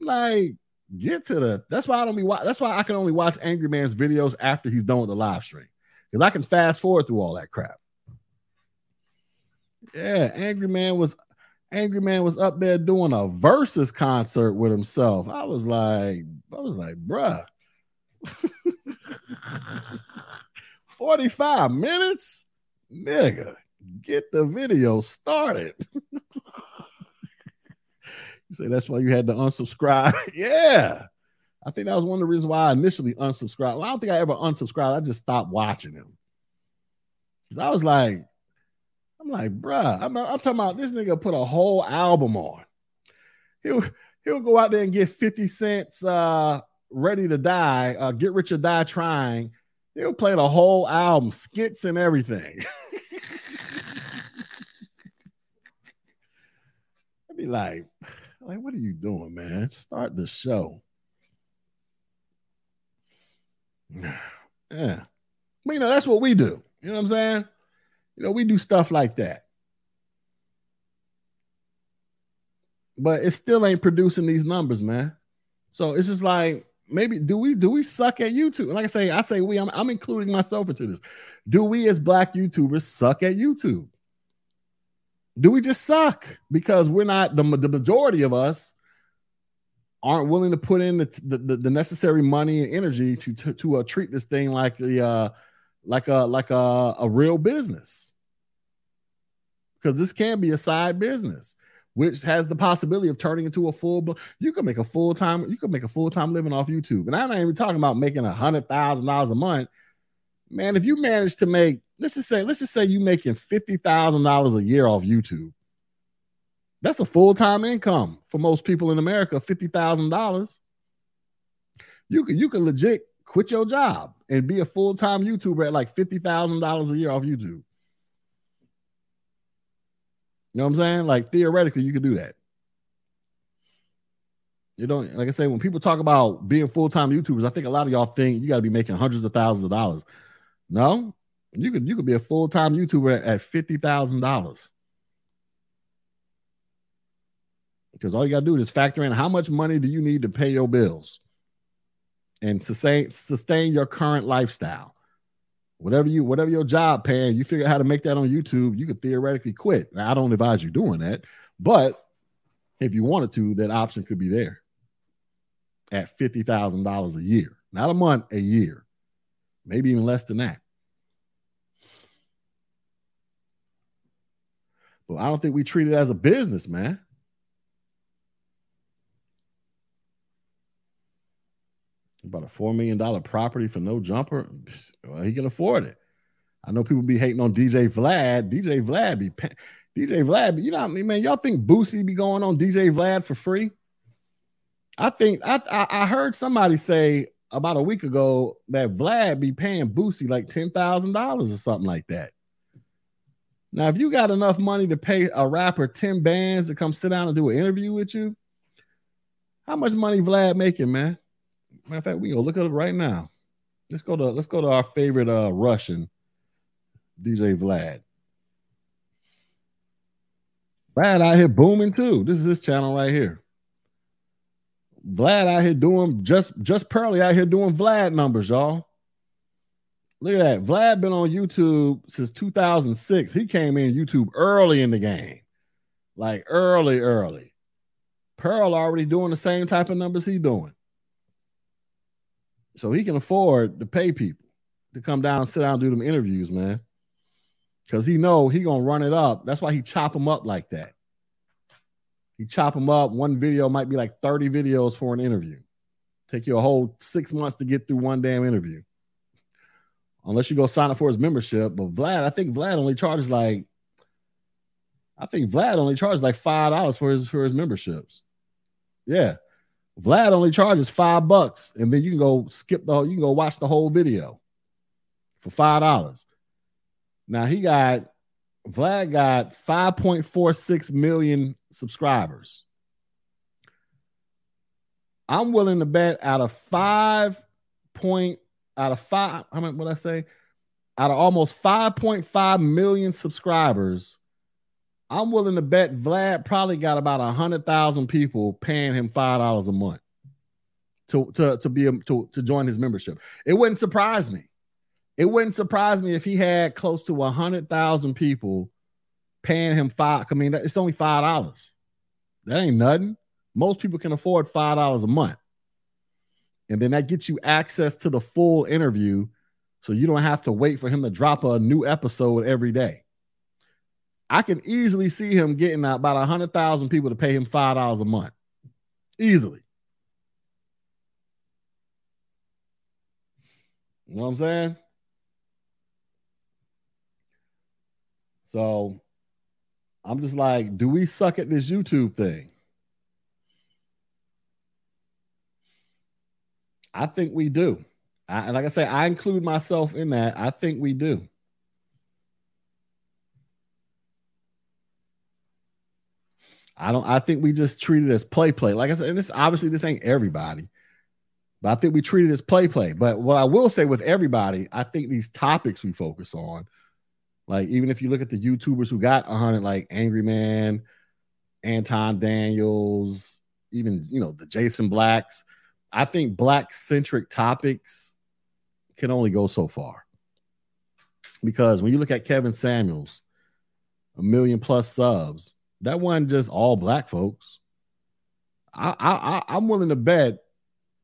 like, get to the. That's why I don't be. That's why I can only watch Angry Man's videos after he's done with the live stream, because I can fast forward through all that crap. Yeah, Angry Man was Angry Man was up there doing a versus concert with himself. I was like, I was like, bruh. 45 minutes? Nigga, get the video started. you say that's why you had to unsubscribe. yeah. I think that was one of the reasons why I initially unsubscribed. Well, I don't think I ever unsubscribed. I just stopped watching him. Cause I was like, I'm like, bruh, I'm, I'm talking about this nigga put a whole album on. He'll he'll go out there and get 50 cents uh Ready to Die, uh, Get Rich or Die Trying, he'll play the whole album, skits and everything. I'd be like, like, what are you doing, man? Start the show. Yeah. But, you know, that's what we do. You know what I'm saying? You know, we do stuff like that. But it still ain't producing these numbers, man. So it's just like maybe do we do we suck at YouTube? Like I say, I say we. I'm, I'm including myself into this. Do we as black YouTubers suck at YouTube? Do we just suck because we're not the the majority of us aren't willing to put in the the, the necessary money and energy to to, to uh, treat this thing like the uh, like a like a, a real business because this can be a side business which has the possibility of turning into a full. You could make a full time. You could make a full time living off YouTube, and I'm not even talking about making a hundred thousand dollars a month. Man, if you manage to make, let's just say, let's just say you're making fifty thousand dollars a year off YouTube. That's a full time income for most people in America. Fifty thousand dollars. You could you could legit quit your job and be a full time YouTuber at like fifty thousand dollars a year off YouTube. You know what I'm saying? Like theoretically, you could do that. You don't like I say when people talk about being full time YouTubers, I think a lot of y'all think you got to be making hundreds of thousands of dollars. No, you could you could be a full time YouTuber at, fifty thousand dollars. Because all you got to do is factor in how much money do you need to pay your bills and sustain sustain your current lifestyle. Whatever you whatever your job paying, you figure out how to make that on YouTube, you could theoretically quit. Now, I don't advise you doing that, but if you wanted to, that option could be there at $50,000 a year, not a month, a year, maybe even less than that. But I don't think we treat it as a business, man. About a $4 million property for no jumper. Well, he can afford it. I know people be hating on DJ Vlad. DJ Vlad be DJ Vlad, you know what I mean, man? Y'all think Boosie be going on DJ Vlad for free? I think I, I, I heard somebody say about a week ago that Vlad be paying Boosie like ten thousand dollars or something like that. Now, if you got enough money to pay a rapper ten bands to come sit down and do an interview with you, how much money Vlad making, man? Matter of fact, we go look at it right now. Let's go to let's go to our favorite uh Russian DJ Vlad. Vlad out here booming too. This is his channel right here. Vlad out here doing just just Pearly out here doing Vlad numbers, y'all. Look at that. Vlad been on YouTube since 2006. He came in YouTube early in the game, like early, early. Pearl already doing the same type of numbers he doing, so he can afford to pay people to come down and sit down and do them interviews, man because he know he gonna run it up. That's why he chop them up like that. He chop them up. One video might be like 30 videos for an interview. Take you a whole six months to get through one damn interview. Unless you go sign up for his membership. But Vlad, I think Vlad only charges like I think Vlad only charges like five dollars for his for his memberships. Yeah. Vlad only charges five bucks, and then you can go skip the whole, you can go watch the whole video for five dollars. Now he got Vlad got 5.46 million subscribers. I'm willing to bet out of five point out of five, how many what I say? Out of almost 5.5 million subscribers, I'm willing to bet Vlad probably got about a hundred thousand people paying him five dollars a month to to to be a, to to join his membership. It wouldn't surprise me. It wouldn't surprise me if he had close to a hundred thousand people paying him five. I mean, it's only five dollars. That ain't nothing. Most people can afford five dollars a month, and then that gets you access to the full interview, so you don't have to wait for him to drop a new episode every day. I can easily see him getting about a hundred thousand people to pay him five dollars a month, easily. You know what I'm saying? So I'm just like, do we suck at this YouTube thing? I think we do. I, and like I say, I include myself in that. I think we do. I don't. I think we just treat it as play, play. Like I said, and this obviously this ain't everybody, but I think we treat it as play, play. But what I will say with everybody, I think these topics we focus on like even if you look at the YouTubers who got a 100, like Angry Man, Anton Daniels, even you know the Jason Blacks, I think black centric topics can only go so far. Because when you look at Kevin Samuels, a million plus subs, that wasn't just all black folks. I, I, I'm willing to bet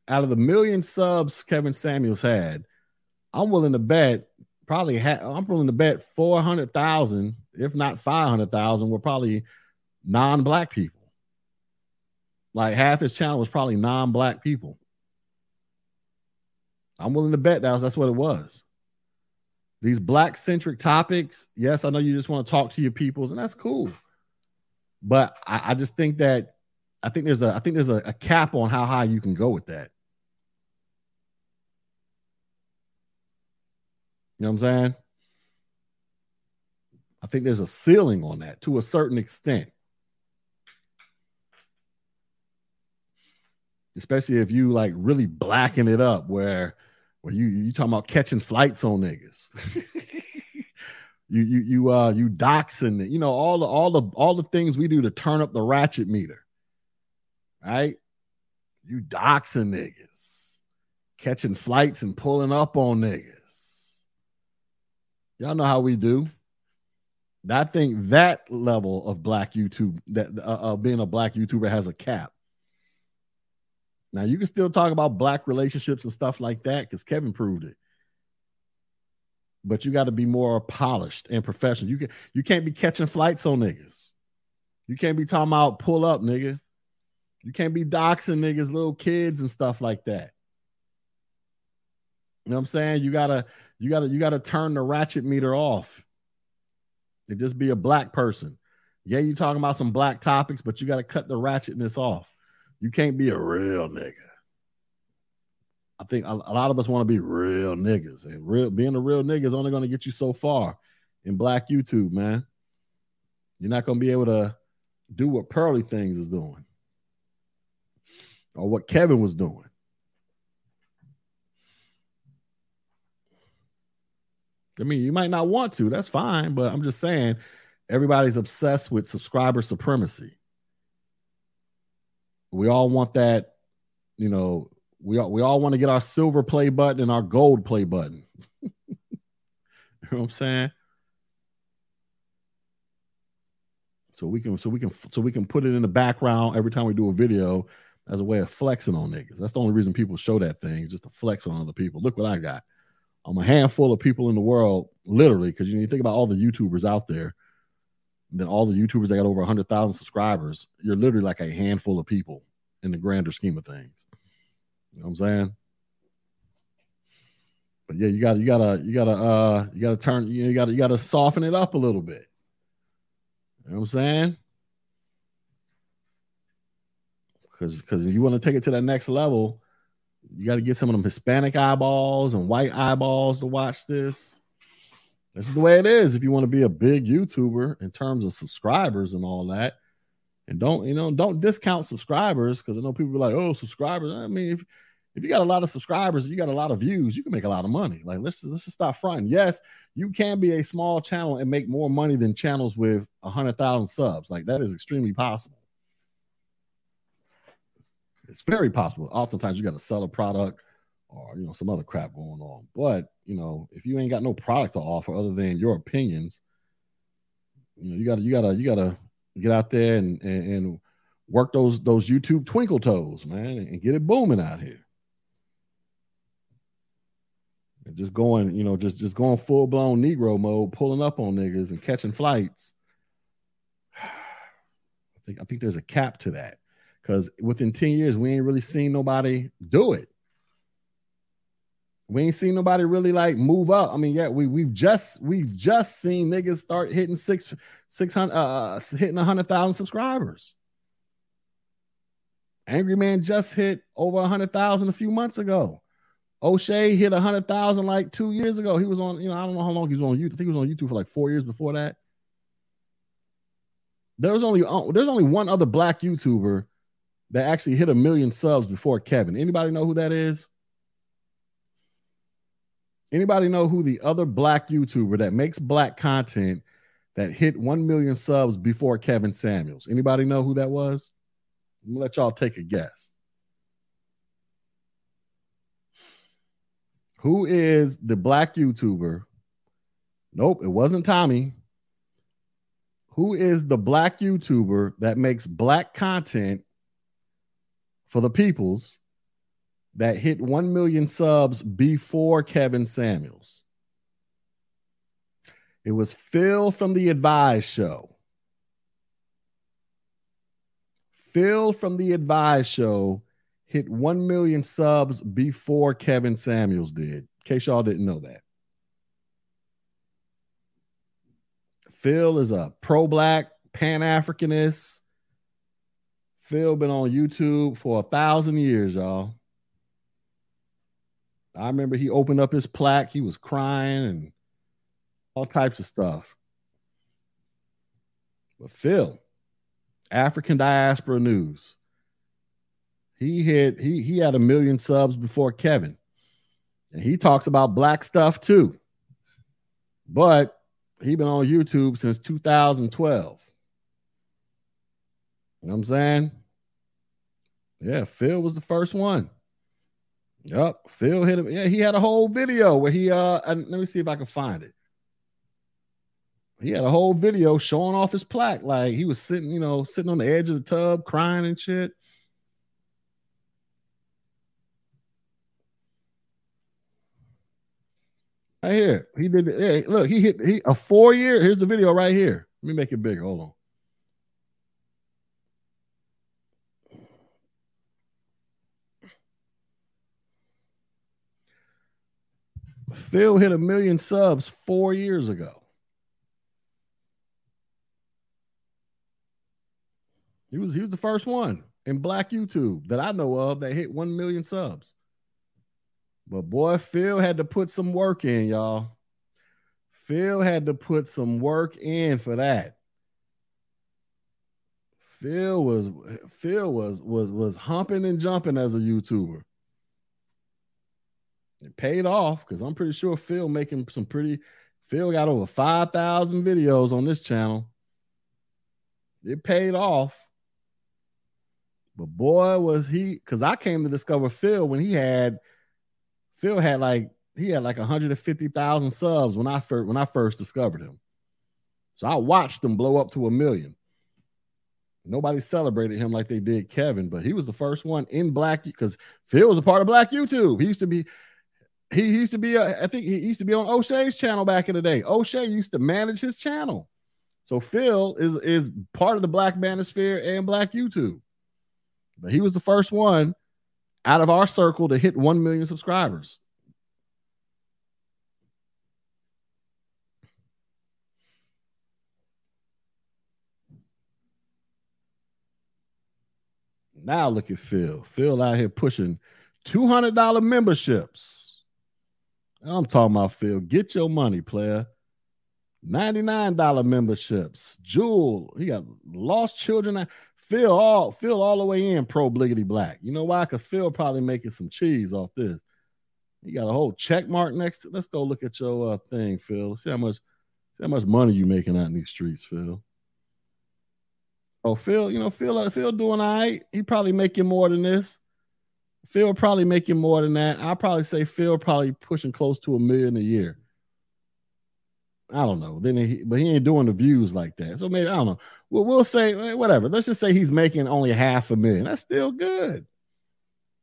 out of the million subs Kevin Samuels had, I'm willing to bet probably ha- I'm willing to bet four hundred thousand, if not five hundred thousand, were probably non-black people. Like half his channel was probably non-black people. I'm willing to bet that was, that's what it was. These black centric topics, yes, I know you just want to talk to your peoples, and that's cool. But I, I just think that I think there's a I think there's a, a cap on how high you can go with that. You know what I'm saying? I think there's a ceiling on that to a certain extent. Especially if you like really blacken it up where where you you talking about catching flights on niggas. you you you uh you doxing it, you know, all the all the all the things we do to turn up the ratchet meter. right? You doxing niggas, catching flights and pulling up on niggas. Y'all know how we do. I think that level of black YouTube, that uh, uh, being a black YouTuber has a cap. Now you can still talk about black relationships and stuff like that because Kevin proved it. But you got to be more polished and professional. You can you can't be catching flights on niggas. You can't be talking about pull up, nigga. You can't be doxing niggas, little kids and stuff like that. You know what I'm saying? You gotta, you gotta, you gotta turn the ratchet meter off. And just be a black person. Yeah, you talking about some black topics, but you gotta cut the ratchetness off. You can't be a real nigga. I think a, a lot of us want to be real niggas, and real being a real nigga is only going to get you so far in black YouTube, man. You're not going to be able to do what Pearly Things is doing or what Kevin was doing. I mean, you might not want to, that's fine, but I'm just saying everybody's obsessed with subscriber supremacy. We all want that, you know, we all, we all want to get our silver play button and our gold play button. you know what I'm saying? So we can so we can so we can put it in the background every time we do a video as a way of flexing on niggas. That's the only reason people show that thing, just to flex on other people. Look what I got. I'm a handful of people in the world, literally, because you, know, you think about all the YouTubers out there, then all the YouTubers that got over 100,000 subscribers, you're literally like a handful of people in the grander scheme of things. You know what I'm saying? But yeah, you got to you gotta you gotta uh you gotta turn you, gotta you gotta soften it up a little bit. You know what I'm saying? because because if you want to take it to that next level, you got to get some of them Hispanic eyeballs and white eyeballs to watch this. This is the way it is if you want to be a big YouTuber in terms of subscribers and all that. And don't you know don't discount subscribers because I know people be like, oh, subscribers. I mean, if if you got a lot of subscribers, you got a lot of views, you can make a lot of money. Like let's let's just stop fronting. Yes, you can be a small channel and make more money than channels with a hundred thousand subs. Like that is extremely possible. It's very possible. Oftentimes you got to sell a product or you know some other crap going on. But you know, if you ain't got no product to offer other than your opinions, you know, you gotta you gotta you gotta get out there and and, and work those those YouTube twinkle toes, man, and get it booming out here. And just going, you know, just just going full blown Negro mode, pulling up on niggas and catching flights. I think I think there's a cap to that because within 10 years, we ain't really seen nobody do it. We ain't seen nobody really like move up. I mean, yeah, we we've just we've just seen niggas start hitting six six hundred uh, uh hitting a hundred thousand subscribers. Angry Man just hit over a hundred thousand a few months ago. O'Shea hit a hundred thousand like two years ago. He was on, you know, I don't know how long he was on YouTube. I think he was on YouTube for like four years before that. There was only uh, there's only one other black YouTuber that actually hit a million subs before Kevin. Anybody know who that is? Anybody know who the other black YouTuber that makes black content that hit 1 million subs before Kevin Samuels? Anybody know who that was? I'm gonna let y'all take a guess. Who is the black YouTuber? Nope, it wasn't Tommy. Who is the black YouTuber that makes black content for the peoples that hit 1 million subs before Kevin Samuels. It was Phil from the Advice Show. Phil from the Advice Show hit 1 million subs before Kevin Samuels did. In case y'all didn't know that. Phil is a pro black, pan Africanist, Phil been on YouTube for a thousand years, y'all. I remember he opened up his plaque. He was crying and all types of stuff. But Phil, African Diaspora News, he hit he he had a million subs before Kevin, and he talks about black stuff too. But he been on YouTube since 2012. You know what I'm saying? Yeah, Phil was the first one. Yep, Phil hit him. Yeah, he had a whole video where he uh let me see if I can find it. He had a whole video showing off his plaque. Like he was sitting, you know, sitting on the edge of the tub crying and shit. Right here. He did it. Hey, look, he hit he a four year. Here's the video right here. Let me make it bigger. Hold on. Phil hit a million subs four years ago. He was he was the first one in Black YouTube that I know of that hit one million subs. But boy, Phil had to put some work in, y'all. Phil had to put some work in for that. Phil was Phil was was was humping and jumping as a YouTuber. It paid off because I'm pretty sure Phil making some pretty. Phil got over five thousand videos on this channel. It paid off. But boy, was he because I came to discover Phil when he had Phil had like he had like 150,000 subs when I first when I first discovered him. So I watched him blow up to a million. Nobody celebrated him like they did Kevin, but he was the first one in Black because Phil was a part of Black YouTube. He used to be he used to be a, I think he used to be on O'Shea's channel back in the day. O'Shea used to manage his channel. So Phil is is part of the Black Manosphere and Black YouTube. But he was the first one out of our circle to hit 1 million subscribers. Now look at Phil. Phil out here pushing $200 memberships. I'm talking about Phil. Get your money, player. $99 memberships. Jewel, he got lost children. Phil all Phil all the way in pro bliggity black. You know why? Because Phil probably making some cheese off this. You got a whole check mark next to. Let's go look at your uh, thing, Phil. See how much, see how much money you making out in these streets, Phil. Oh, Phil, you know Phil, uh, Phil doing all right. He probably making more than this. Phil probably making more than that. I probably say Phil probably pushing close to a million a year. I don't know. Then he, but he ain't doing the views like that. So maybe I don't know. We'll, we'll say eh, whatever. Let's just say he's making only half a million. That's still good.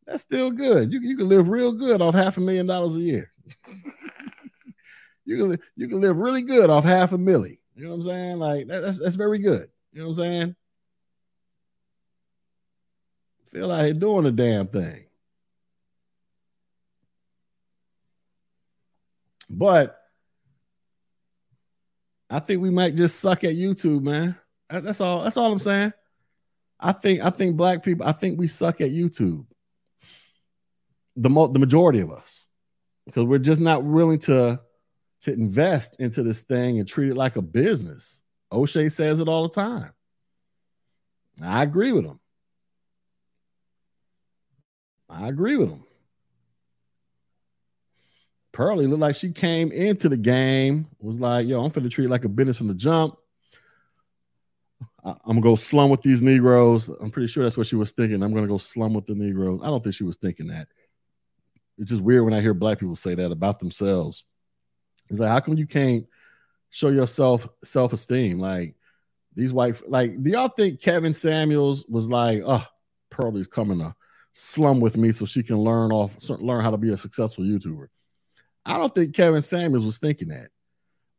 That's still good. You you can live real good off half a million dollars a year. you can you can live really good off half a million. You know what I'm saying? Like that, that's that's very good. You know what I'm saying? Feel like he's doing a damn thing. But I think we might just suck at YouTube, man. That's all. That's all I'm saying. I think I think black people. I think we suck at YouTube. The mo- the majority of us, because we're just not willing to to invest into this thing and treat it like a business. O'Shea says it all the time. I agree with him. I agree with him. Pearly looked like she came into the game, was like, yo, I'm finna treat like a business from the jump. I, am gonna go slum with these Negroes. I'm pretty sure that's what she was thinking. I'm gonna go slum with the Negroes. I don't think she was thinking that. It's just weird when I hear black people say that about themselves. It's like, how come you can't show yourself self-esteem? Like these white, like, do y'all think Kevin Samuels was like, oh, Pearly's coming to slum with me so she can learn off learn how to be a successful YouTuber? I don't think Kevin Samuels was thinking that.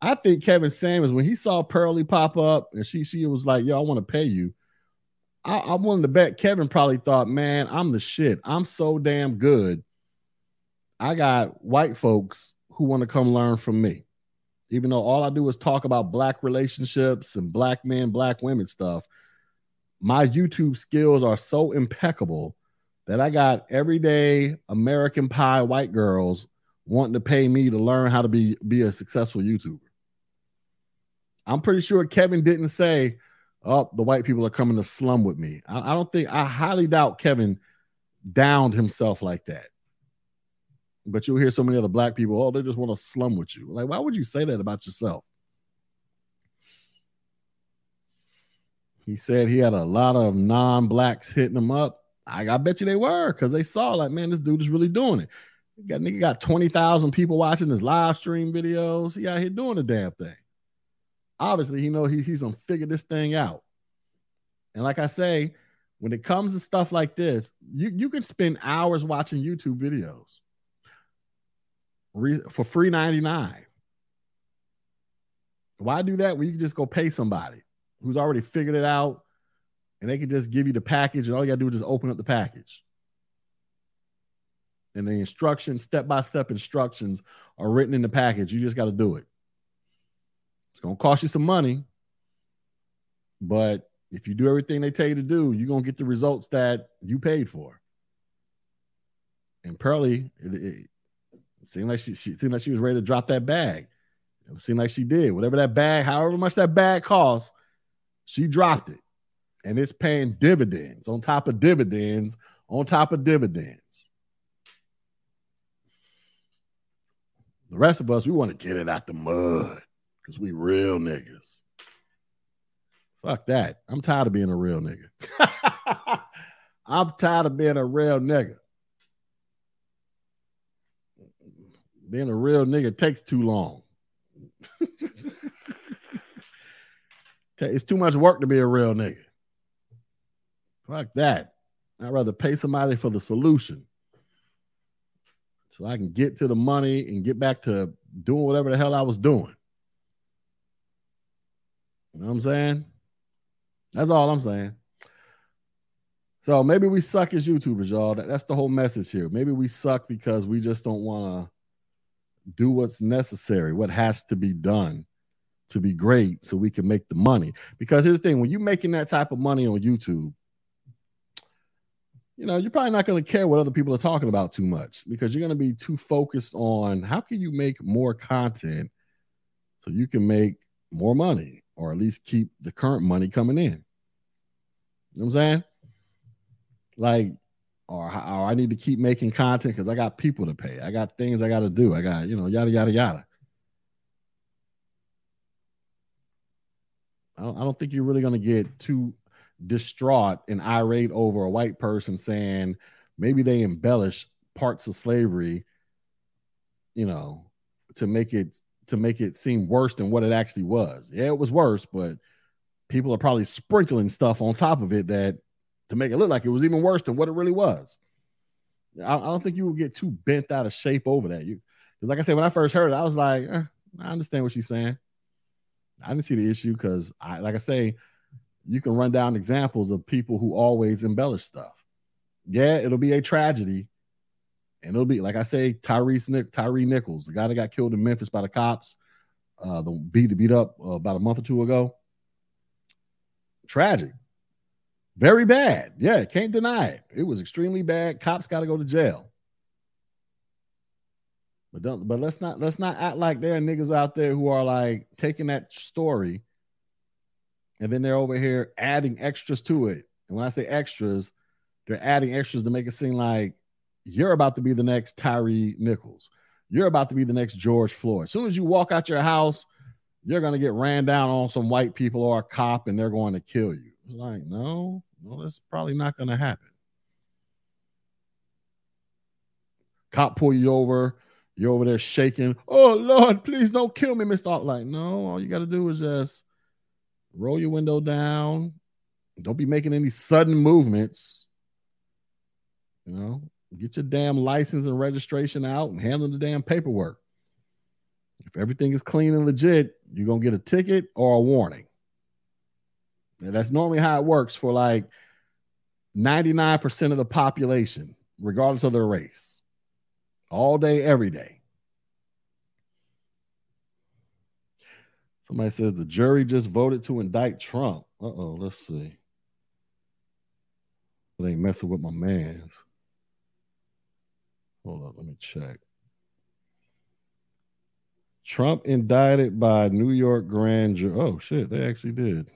I think Kevin Samuels, when he saw Pearly pop up and she she was like, "Yo, I want to pay you," I, I wanted to bet Kevin probably thought, "Man, I'm the shit. I'm so damn good. I got white folks who want to come learn from me." Even though all I do is talk about black relationships and black men, black women stuff, my YouTube skills are so impeccable that I got everyday American pie white girls wanting to pay me to learn how to be be a successful YouTuber. I'm pretty sure Kevin didn't say, "Oh, the white people are coming to slum with me." I, I don't think I highly doubt Kevin downed himself like that. But you'll hear so many other black people, "Oh, they just want to slum with you." Like, why would you say that about yourself? He said he had a lot of non-blacks hitting him up. I, I bet you they were because they saw like, man, this dude is really doing it. got nigga got 20,000 people watching his live stream videos. He out here doing the damn thing. Obviously, he know he, he's gonna figure this thing out. And like I say, when it comes to stuff like this, you, you can spend hours watching YouTube videos for free 99. Why do that when you can just go pay somebody who's already figured it out and they can just give you the package and all you gotta do is just open up the package. And the instructions, step-by-step instructions are written in the package. You just got to do it. It's gonna cost you some money, but if you do everything they tell you to do, you're gonna get the results that you paid for. And Pearly, it, it, seemed like she, she seemed like she was ready to drop that bag. It seemed like she did. Whatever that bag, however much that bag cost, she dropped it. And it's paying dividends on top of dividends on top of dividends. The rest of us, we want to get it out the mud because we real niggas. Fuck that. I'm tired of being a real nigga. I'm tired of being a real nigga. Being a real nigga takes too long. it's too much work to be a real nigga. Fuck that. I'd rather pay somebody for the solution so I can get to the money and get back to doing whatever the hell I was doing. You know what I'm saying? That's all I'm saying. So maybe we suck as YouTubers, y'all. That, that's the whole message here. Maybe we suck because we just don't want to do what's necessary, what has to be done to be great so we can make the money. Because here's the thing when you're making that type of money on YouTube, you know, you're probably not going to care what other people are talking about too much because you're going to be too focused on how can you make more content so you can make more money or at least keep the current money coming in. You know what I'm saying? Like, or, or I need to keep making content because I got people to pay. I got things I got to do. I got, you know, yada, yada, yada. I don't, I don't think you're really going to get too distraught and irate over a white person saying maybe they embellish parts of slavery, you know, to make it to make it seem worse than what it actually was. Yeah, it was worse, but people are probably sprinkling stuff on top of it that to make it look like it was even worse than what it really was. I, I don't think you will get too bent out of shape over that. You, because like I said, when I first heard it, I was like, eh, I understand what she's saying. I didn't see the issue because I, like I say, you can run down examples of people who always embellish stuff. Yeah, it'll be a tragedy. And it'll be like I say, Tyrese Tyre Nichols, the guy that got killed in Memphis by the cops, uh, the beat beat up uh, about a month or two ago. Tragic, very bad. Yeah, can't deny it. It was extremely bad. Cops got to go to jail. But don't. But let's not let's not act like there are niggas out there who are like taking that story and then they're over here adding extras to it. And when I say extras, they're adding extras to make it seem like you're about to be the next Tyre Nichols. You're about to be the next George Floyd. As soon as you walk out your house, you're going to get ran down on some white people or a cop and they're going to kill you. It's like, no, no, that's probably not going to happen. Cop pull you over. You're over there shaking. Oh, Lord, please don't kill me, Mr. Like, no, all you got to do is just roll your window down. Don't be making any sudden movements. You know, get your damn license and registration out and handle the damn paperwork. If everything is clean and legit, you're gonna get a ticket or a warning. And that's normally how it works for like 99% of the population, regardless of their race. All day, every day. Somebody says the jury just voted to indict Trump. Uh oh, let's see. They ain't messing with my man's. Hold up, let me check. Trump indicted by New York grand jury. Oh shit, they actually did.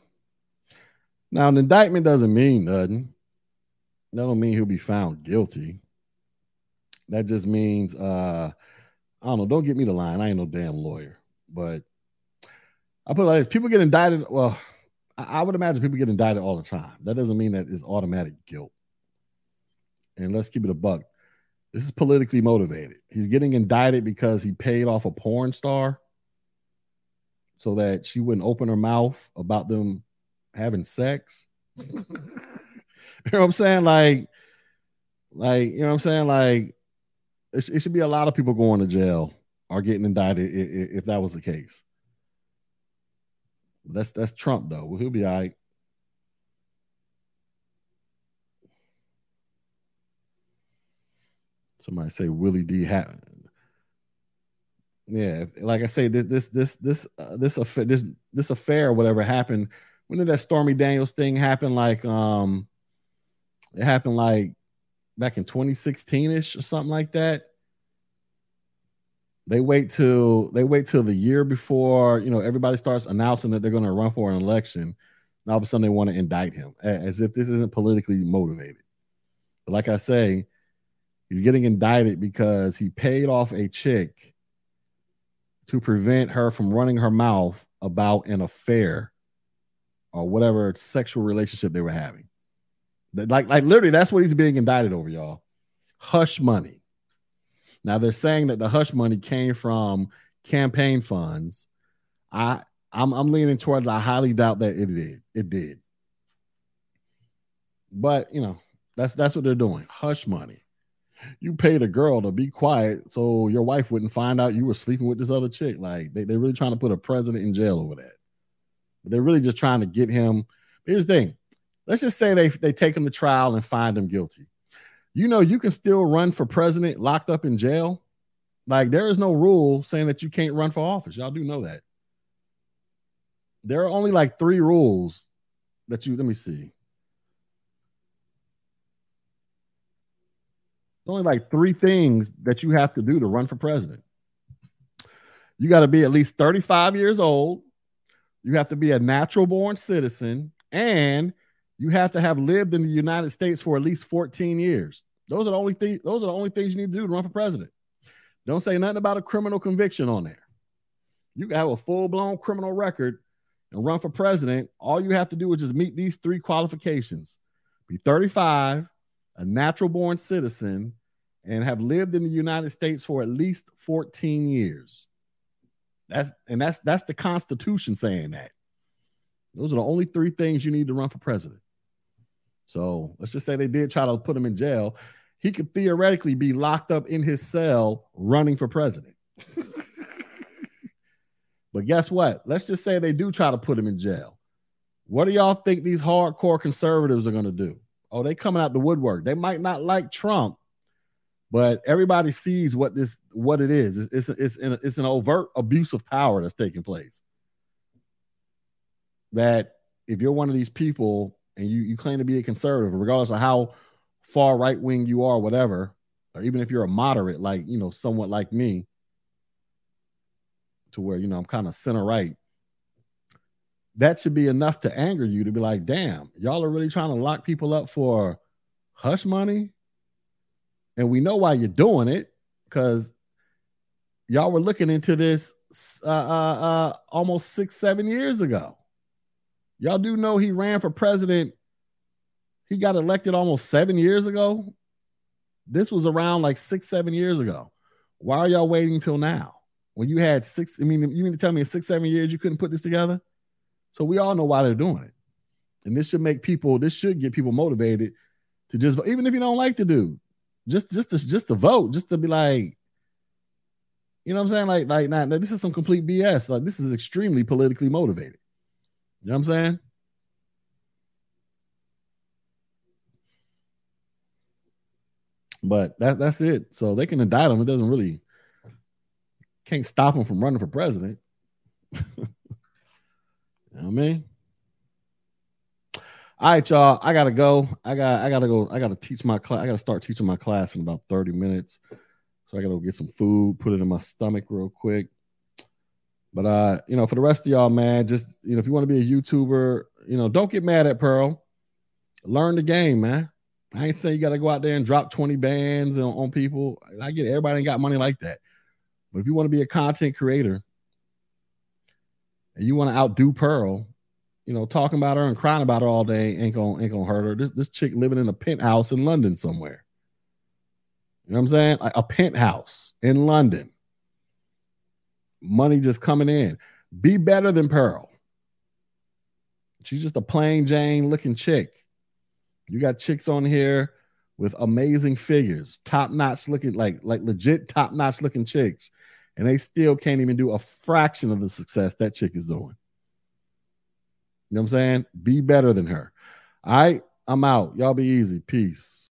Now, an indictment doesn't mean nothing. That don't mean he'll be found guilty. That just means uh I don't know. Don't get me the line. I ain't no damn lawyer, but I put it like this: people get indicted. Well, I would imagine people get indicted all the time. That doesn't mean that it's automatic guilt. and let's keep it a buck. This is politically motivated. He's getting indicted because he paid off a porn star so that she wouldn't open her mouth about them having sex. you know what I'm saying? Like, like you know what I'm saying? Like, it, it should be a lot of people going to jail or getting indicted if, if that was the case. That's that's Trump though. He'll be all right. Somebody say Willie D. Hatton. Yeah, like I say, this this this this uh, this affair this this affair, whatever happened. When did that Stormy Daniels thing happen? Like, um, it happened like back in 2016 ish or something like that. They wait till they wait till the year before you know everybody starts announcing that they're going to run for an election. And all of a sudden, they want to indict him as if this isn't politically motivated. But like I say, he's getting indicted because he paid off a chick to prevent her from running her mouth about an affair or whatever sexual relationship they were having. Like, like literally, that's what he's being indicted over, y'all. Hush money. Now they're saying that the hush money came from campaign funds. I I'm I'm leaning towards I highly doubt that it did. It did. But you know, that's that's what they're doing. Hush money. You paid a girl to be quiet so your wife wouldn't find out you were sleeping with this other chick. Like they, they're really trying to put a president in jail over that. But they're really just trying to get him. Here's the thing. Let's just say they they take him to trial and find him guilty you know you can still run for president locked up in jail. Like there is no rule saying that you can't run for office. Y'all do know that. There are only like three rules that you let me see. Only like three things that you have to do to run for president. You got to be at least 35 years old. You have to be a natural born citizen and you have to have lived in the United States for at least 14 years. Those are the only. Those are the only things you need to do to run for president. Don't say nothing about a criminal conviction on there. You can have a full blown criminal record and run for president. All you have to do is just meet these three qualifications: be 35, a natural born citizen, and have lived in the United States for at least 14 years. That's and that's that's the Constitution saying that. Those are the only three things you need to run for president. So let's just say they did try to put him in jail. He could theoretically be locked up in his cell running for president. but guess what? Let's just say they do try to put him in jail. What do y'all think these hardcore conservatives are going to do? Oh, they coming out the woodwork. They might not like Trump, but everybody sees what this what it is. It's it's it's an, it's an overt abuse of power that's taking place. That if you're one of these people and you you claim to be a conservative, regardless of how far right wing you are, whatever, or even if you're a moderate, like you know, somewhat like me, to where you know I'm kind of center right, that should be enough to anger you to be like, damn, y'all are really trying to lock people up for hush money, and we know why you're doing it because y'all were looking into this uh, uh, uh, almost six, seven years ago. Y'all do know he ran for president. He got elected almost seven years ago. This was around like six, seven years ago. Why are y'all waiting till now? When you had six, I mean, you mean to tell me in six, seven years you couldn't put this together? So we all know why they're doing it. And this should make people, this should get people motivated to just even if you don't like the dude, just just to just to vote, just to be like, you know what I'm saying? Like, like, nah, this is some complete BS. Like, this is extremely politically motivated. You know what I'm saying? But that, that's it. So they can indict him. It doesn't really can't stop him from running for president. I mean? All right, y'all. I gotta go. I got I gotta go. I gotta teach my class. I gotta start teaching my class in about 30 minutes. So I gotta go get some food, put it in my stomach real quick. But uh, you know, for the rest of y'all, man, just you know, if you want to be a YouTuber, you know, don't get mad at Pearl. Learn the game, man. I ain't saying you got to go out there and drop 20 bands on, on people. I get it. Everybody ain't got money like that. But if you want to be a content creator and you want to outdo Pearl, you know, talking about her and crying about her all day ain't gonna ain't gonna hurt her. This this chick living in a penthouse in London somewhere. You know what I'm saying? Like a penthouse in London. Money just coming in. Be better than Pearl. She's just a plain Jane looking chick. You got chicks on here with amazing figures, top notch looking, like like legit top notch looking chicks, and they still can't even do a fraction of the success that chick is doing. You know what I'm saying? Be better than her. All right, I'm out. Y'all be easy. Peace.